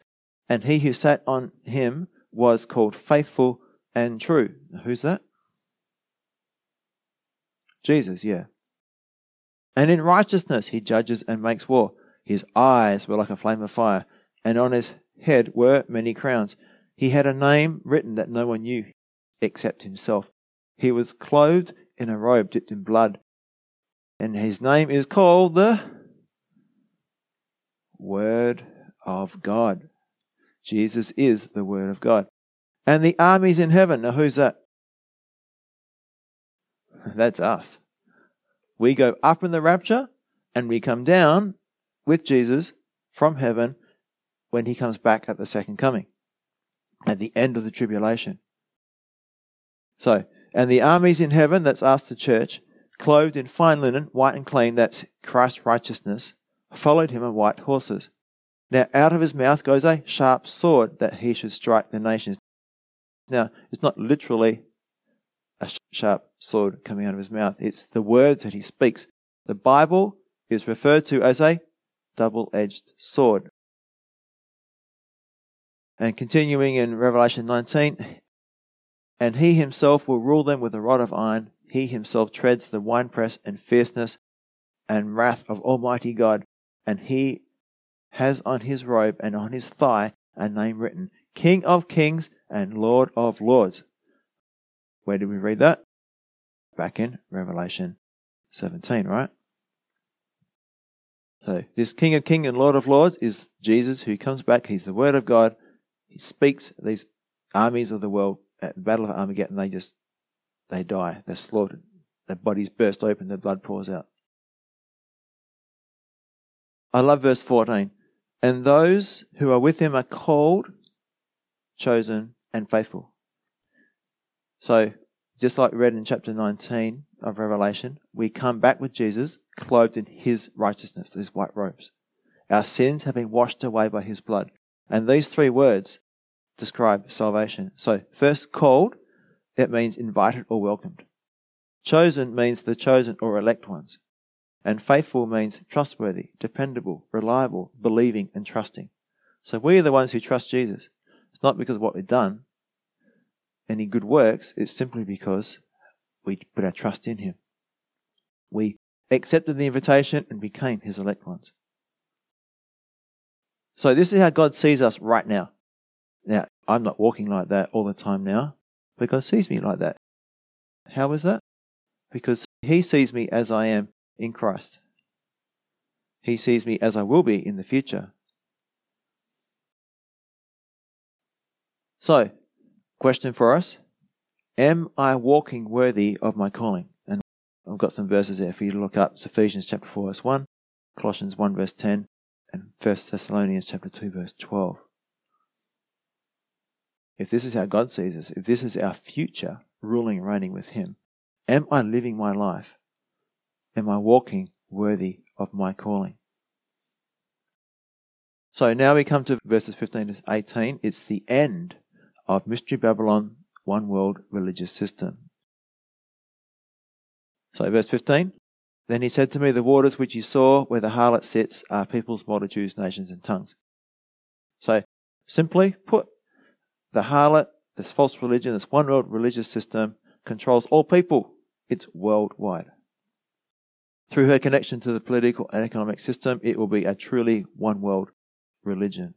and he who sat on him was called faithful and true. Who's that? Jesus, yeah. And in righteousness he judges and makes war. His eyes were like a flame of fire, and on his head were many crowns. He had a name written that no one knew except himself. He was clothed in a robe dipped in blood, and his name is called the Word of God. Jesus is the Word of God. And the armies in heaven. Now, who's that? That's us. We go up in the rapture and we come down with Jesus from heaven when he comes back at the second coming, at the end of the tribulation. So, and the armies in heaven, that's us, the church, clothed in fine linen, white and clean, that's Christ's righteousness, followed him on white horses. Now, out of his mouth goes a sharp sword that he should strike the nations. Now, it's not literally a sharp sword coming out of his mouth, it's the words that he speaks. The Bible is referred to as a double edged sword. And continuing in Revelation 19, and he himself will rule them with a rod of iron. He himself treads the winepress and fierceness and wrath of Almighty God. And he has on his robe and on his thigh a name written King of Kings and Lord of Lords. Where did we read that? Back in Revelation 17, right? So, this King of Kings and Lord of Lords is Jesus who comes back. He's the Word of God. He speaks. These armies of the world at the Battle of Armageddon, they just, they die. They're slaughtered. Their bodies burst open. Their blood pours out. I love verse 14. And those who are with him are called, chosen, and faithful. So, just like we read in chapter 19 of Revelation, we come back with Jesus clothed in his righteousness, his white robes. Our sins have been washed away by his blood. And these three words describe salvation. So, first, called, it means invited or welcomed. Chosen means the chosen or elect ones. And faithful means trustworthy, dependable, reliable, believing, and trusting. So we are the ones who trust Jesus. It's not because of what we've done, any good works, it's simply because we put our trust in Him. We accepted the invitation and became His elect ones. So this is how God sees us right now. Now, I'm not walking like that all the time now, but God sees me like that. How is that? Because He sees me as I am in Christ. He sees me as I will be in the future. So, question for us Am I walking worthy of my calling? And I've got some verses there for you to look up. It's Ephesians chapter 4, verse 1, Colossians 1, verse 10, and 1 Thessalonians chapter 2, verse 12. If this is how God sees us, if this is our future ruling and reigning with Him, am I living my life? Am I walking worthy of my calling? So now we come to verses 15 to 18. It's the end of Mystery Babylon, one world religious system. So, verse 15. Then he said to me, The waters which you saw where the harlot sits are peoples, multitudes, nations, and tongues. So, simply put, the harlot, this false religion, this one world religious system, controls all people. It's worldwide. Through her connection to the political and economic system, it will be a truly one world religion.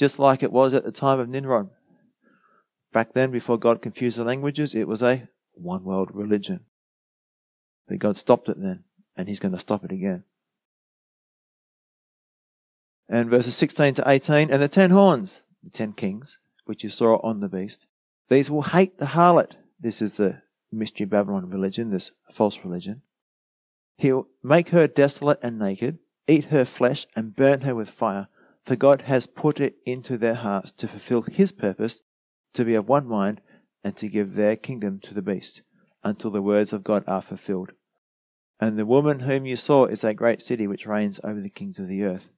Just like it was at the time of Nimrod. Back then, before God confused the languages, it was a one world religion. But God stopped it then, and He's going to stop it again. And verses 16 to 18, and the ten horns, the ten kings, which you saw on the beast, these will hate the harlot. This is the mystery Babylon religion, this false religion. He'll make her desolate and naked, eat her flesh, and burn her with fire, for God has put it into their hearts to fulfill His purpose to be of one mind, and to give their kingdom to the beast, until the words of God are fulfilled. And the woman whom you saw is a great city which reigns over the kings of the earth.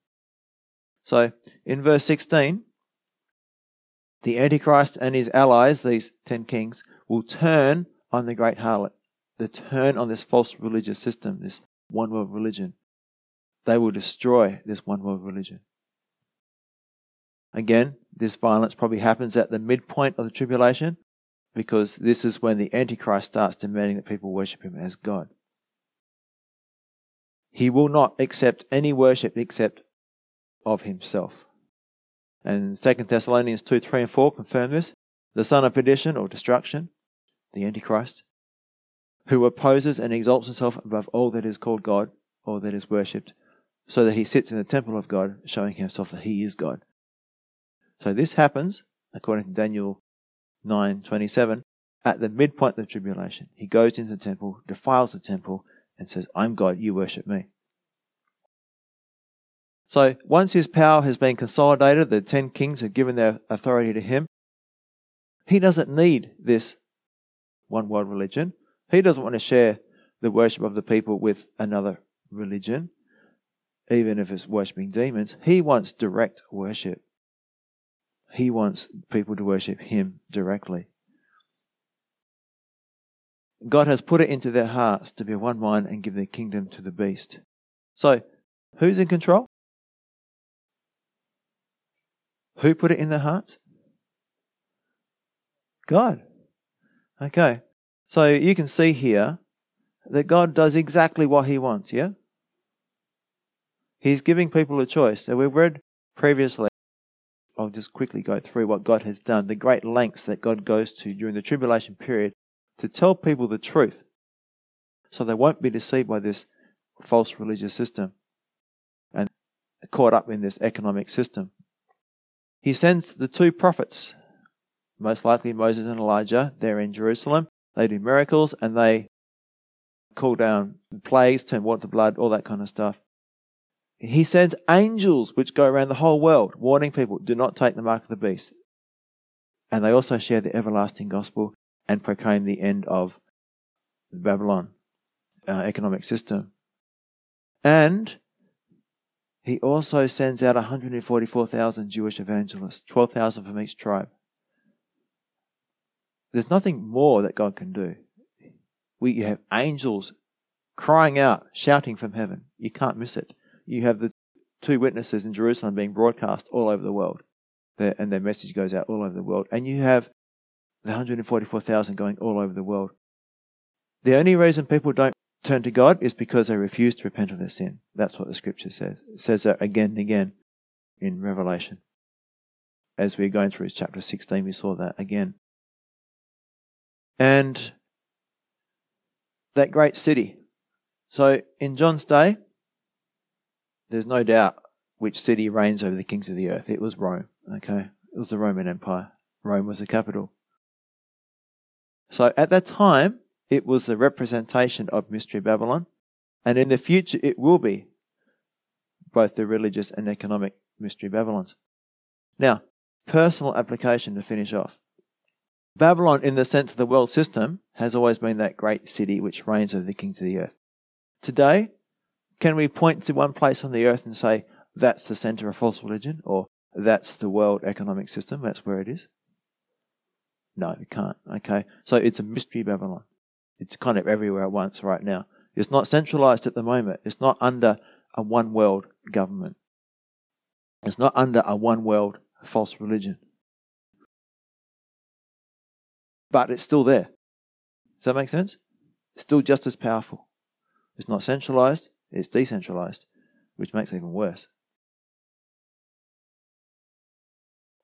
So in verse 16, the Antichrist and his allies, these ten kings, will turn on the great harlot. They turn on this false religious system, this one world religion. They will destroy this one world religion. Again, this violence probably happens at the midpoint of the tribulation because this is when the Antichrist starts demanding that people worship him as God. He will not accept any worship except of himself. And 2 Thessalonians 2, 3 and 4 confirm this. The son of perdition or destruction, the Antichrist, who opposes and exalts himself above all that is called God or that is worshipped, so that he sits in the temple of God, showing himself that he is God. So this happens, according to Daniel 9:27, at the midpoint of the tribulation. He goes into the temple, defiles the temple, and says, I'm God, you worship me. So once his power has been consolidated, the ten kings have given their authority to him, he doesn't need this one world religion. He doesn't want to share the worship of the people with another religion, even if it's worshipping demons. He wants direct worship. He wants people to worship him directly. God has put it into their hearts to be one mind and give their kingdom to the beast. So, who's in control? Who put it in their hearts? God. Okay. So you can see here that God does exactly what he wants, yeah? He's giving people a choice. Now, we've read previously, I'll just quickly go through what God has done, the great lengths that God goes to during the tribulation period to tell people the truth so they won't be deceived by this false religious system and caught up in this economic system. He sends the two prophets, most likely Moses and Elijah. They're in Jerusalem. They do miracles and they call down plagues, turn water to blood, all that kind of stuff. He sends angels which go around the whole world, warning people, do not take the mark of the beast. And they also share the everlasting gospel and proclaim the end of the Babylon uh, economic system. And he also sends out 144,000 Jewish evangelists, 12,000 from each tribe. There's nothing more that God can do. We have angels crying out, shouting from heaven. You can't miss it. You have the two witnesses in Jerusalem being broadcast all over the world, and their message goes out all over the world. And you have the 144,000 going all over the world. The only reason people don't turn to God is because they refuse to repent of their sin. That's what the scripture says. It says that again and again in Revelation. As we're going through chapter 16, we saw that again. And that great city. So in John's day, there's no doubt which city reigns over the kings of the earth. It was Rome. Okay. It was the Roman Empire. Rome was the capital. So at that time, it was the representation of Mystery Babylon, and in the future it will be both the religious and economic Mystery Babylons. Now, personal application to finish off. Babylon, in the sense of the world system, has always been that great city which reigns over the kings of the earth. Today, can we point to one place on the earth and say, that's the center of false religion, or that's the world economic system, that's where it is? No, we can't. Okay. So it's a mystery Babylon. It's kind of everywhere at once right now. It's not centralized at the moment. It's not under a one world government. It's not under a one world false religion. But it's still there. Does that make sense? It's still just as powerful. It's not centralized, it's decentralized, which makes it even worse.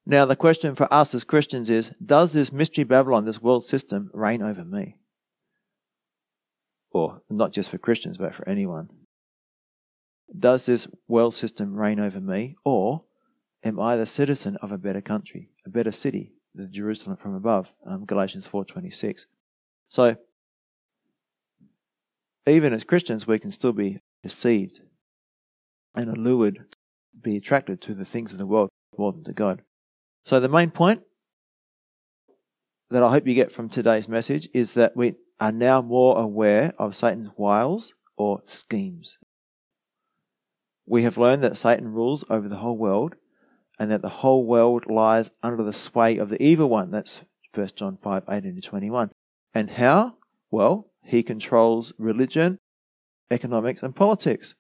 Now, the question for us as Christians is Does this mystery Babylon, this world system, reign over me? Or not just for Christians, but for anyone. Does this world system reign over me? Or am I the citizen of a better country, a better city, the Jerusalem from above? Um, Galatians 4.26. So, even as Christians, we can still be deceived and allured, be attracted to the things of the world more than to God. So, the main point that I hope you get from today's message is that we are now more aware of Satan's wiles or schemes. We have learned that Satan rules over the whole world and that the whole world lies under the sway of the evil one. That's 1 John 5 18 to 21. And how? Well, he controls religion, economics, and politics.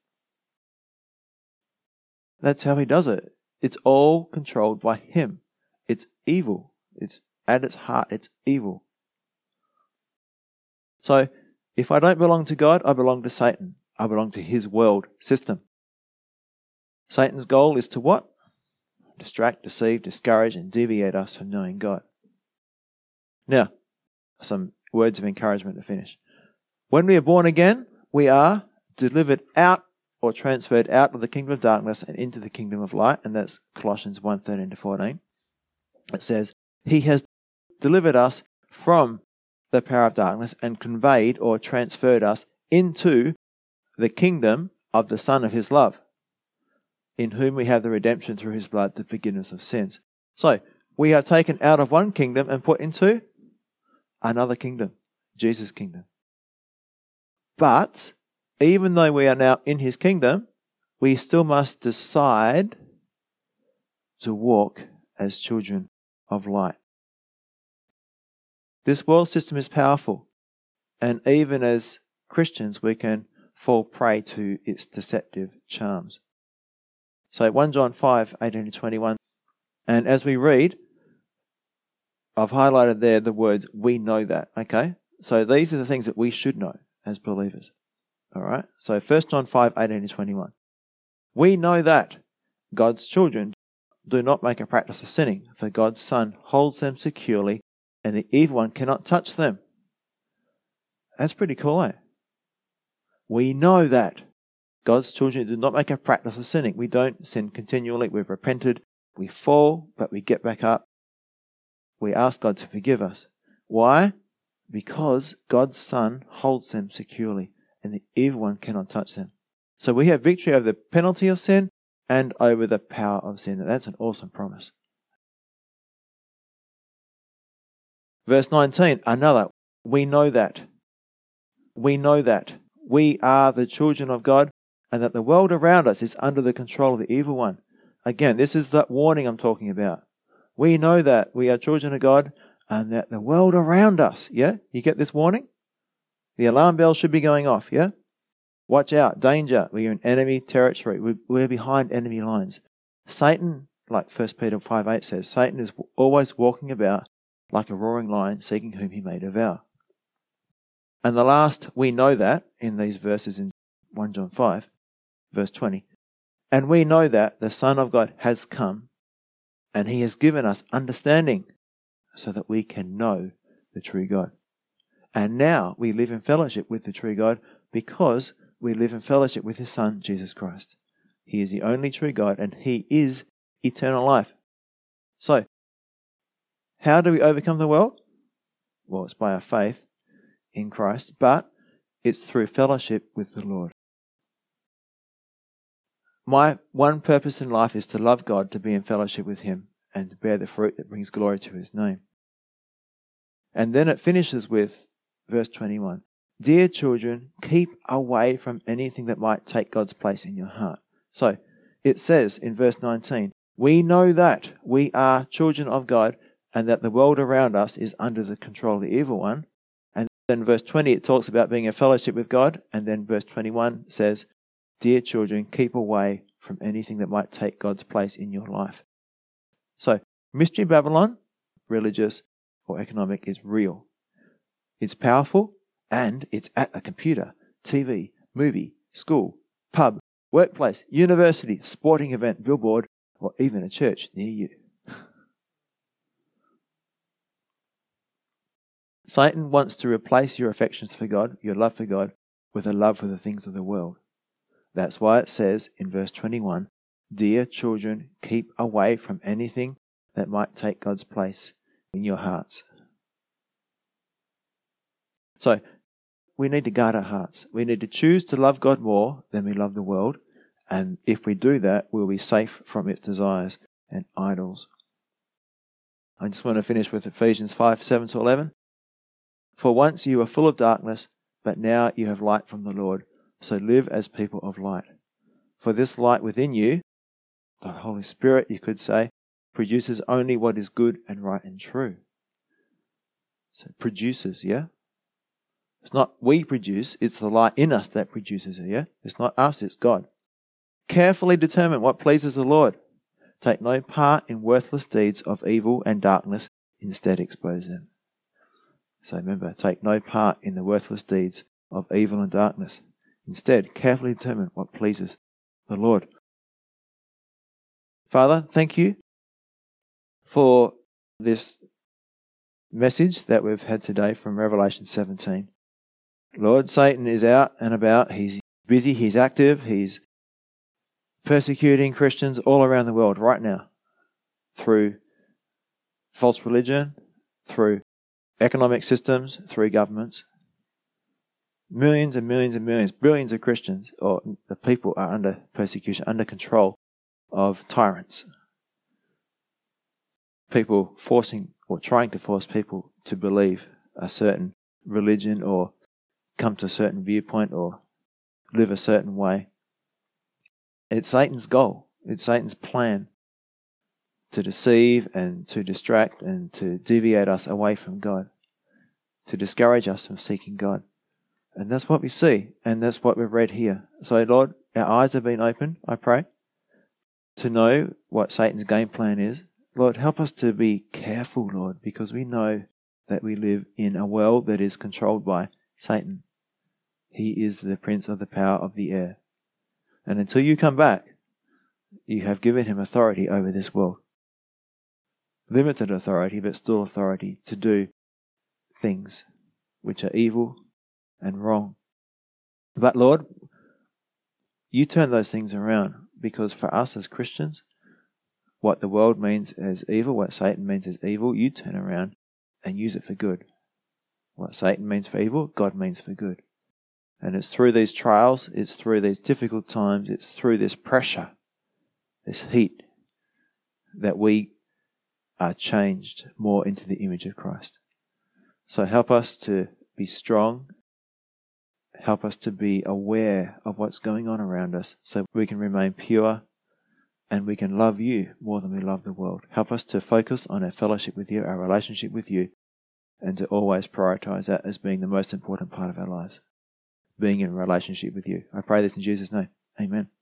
That's how he does it. It's all controlled by him. It's evil. It's at its heart, it's evil. So, if I don't belong to God, I belong to Satan. I belong to his world system. Satan's goal is to what? Distract, deceive, discourage, and deviate us from knowing God. Now, some words of encouragement to finish. When we are born again, we are delivered out or transferred out of the kingdom of darkness and into the kingdom of light, and that's Colossians 1 13 to 14. It says, He has delivered us from the power of darkness and conveyed or transferred us into the kingdom of the Son of His love, in whom we have the redemption through His blood, the forgiveness of sins. So, we are taken out of one kingdom and put into another kingdom, Jesus' kingdom. But, even though we are now in His kingdom, we still must decide to walk as children of light. This world system is powerful, and even as Christians, we can fall prey to its deceptive charms. So 1 John 5, 18 to 21. And as we read, I've highlighted there the words, we know that, okay? So these are the things that we should know as believers. All right? So 1 John 5, 18 to 21. We know that God's children do not make a practice of sinning, for God's Son holds them securely and the evil one cannot touch them. That's pretty cool, eh? We know that. God's children do not make a practice of sinning. We don't sin continually. We've repented. We fall, but we get back up. We ask God to forgive us. Why? Because God's Son holds them securely, and the evil one cannot touch them. So we have victory over the penalty of sin and over the power of sin. That's an awesome promise. Verse 19, another. We know that. We know that. We are the children of God and that the world around us is under the control of the evil one. Again, this is that warning I'm talking about. We know that we are children of God and that the world around us, yeah? You get this warning? The alarm bell should be going off, yeah? Watch out, danger. We're in enemy territory. We're behind enemy lines. Satan, like 1 Peter 5 8 says, Satan is always walking about like a roaring lion seeking whom he may devour. And the last, we know that in these verses in 1 John 5, verse 20. And we know that the Son of God has come and he has given us understanding so that we can know the true God. And now we live in fellowship with the true God because we live in fellowship with his Son, Jesus Christ. He is the only true God and he is eternal life. So, how do we overcome the world? Well, it's by our faith in Christ, but it's through fellowship with the Lord. My one purpose in life is to love God, to be in fellowship with Him, and to bear the fruit that brings glory to His name. And then it finishes with verse 21 Dear children, keep away from anything that might take God's place in your heart. So it says in verse 19, We know that we are children of God and that the world around us is under the control of the evil one. And then verse 20, it talks about being in fellowship with God. And then verse 21 says, Dear children, keep away from anything that might take God's place in your life. So, Mystery Babylon, religious or economic, is real. It's powerful and it's at a computer, TV, movie, school, pub, workplace, university, sporting event, billboard, or even a church near you. Satan wants to replace your affections for God, your love for God, with a love for the things of the world. That's why it says in verse 21 Dear children, keep away from anything that might take God's place in your hearts. So, we need to guard our hearts. We need to choose to love God more than we love the world. And if we do that, we'll be safe from its desires and idols. I just want to finish with Ephesians 5 7 to 11. For once you were full of darkness, but now you have light from the Lord. So live as people of light. For this light within you, the Holy Spirit, you could say, produces only what is good and right and true. So produces, yeah? It's not we produce, it's the light in us that produces it, yeah? It's not us, it's God. Carefully determine what pleases the Lord. Take no part in worthless deeds of evil and darkness, instead expose them. So remember, take no part in the worthless deeds of evil and darkness. Instead, carefully determine what pleases the Lord. Father, thank you for this message that we've had today from Revelation 17. Lord, Satan is out and about. He's busy, he's active, he's persecuting Christians all around the world right now through false religion, through economic systems, through governments. Millions and millions and millions, billions of Christians or the people are under persecution, under control of tyrants. People forcing or trying to force people to believe a certain religion or come to a certain viewpoint or live a certain way. It's Satan's goal. It's Satan's plan to deceive and to distract and to deviate us away from God, to discourage us from seeking God. And that's what we see, and that's what we've read here. So, Lord, our eyes have been opened, I pray, to know what Satan's game plan is. Lord, help us to be careful, Lord, because we know that we live in a world that is controlled by Satan. He is the prince of the power of the air. And until you come back, you have given him authority over this world. Limited authority, but still authority to do things which are evil and wrong. But Lord, you turn those things around because for us as Christians, what the world means as evil, what Satan means as evil, you turn around and use it for good. What Satan means for evil, God means for good. And it's through these trials, it's through these difficult times, it's through this pressure, this heat, that we are changed more into the image of Christ. So help us to be strong. Help us to be aware of what's going on around us so we can remain pure and we can love you more than we love the world. Help us to focus on our fellowship with you, our relationship with you, and to always prioritize that as being the most important part of our lives being in relationship with you. I pray this in Jesus' name. Amen.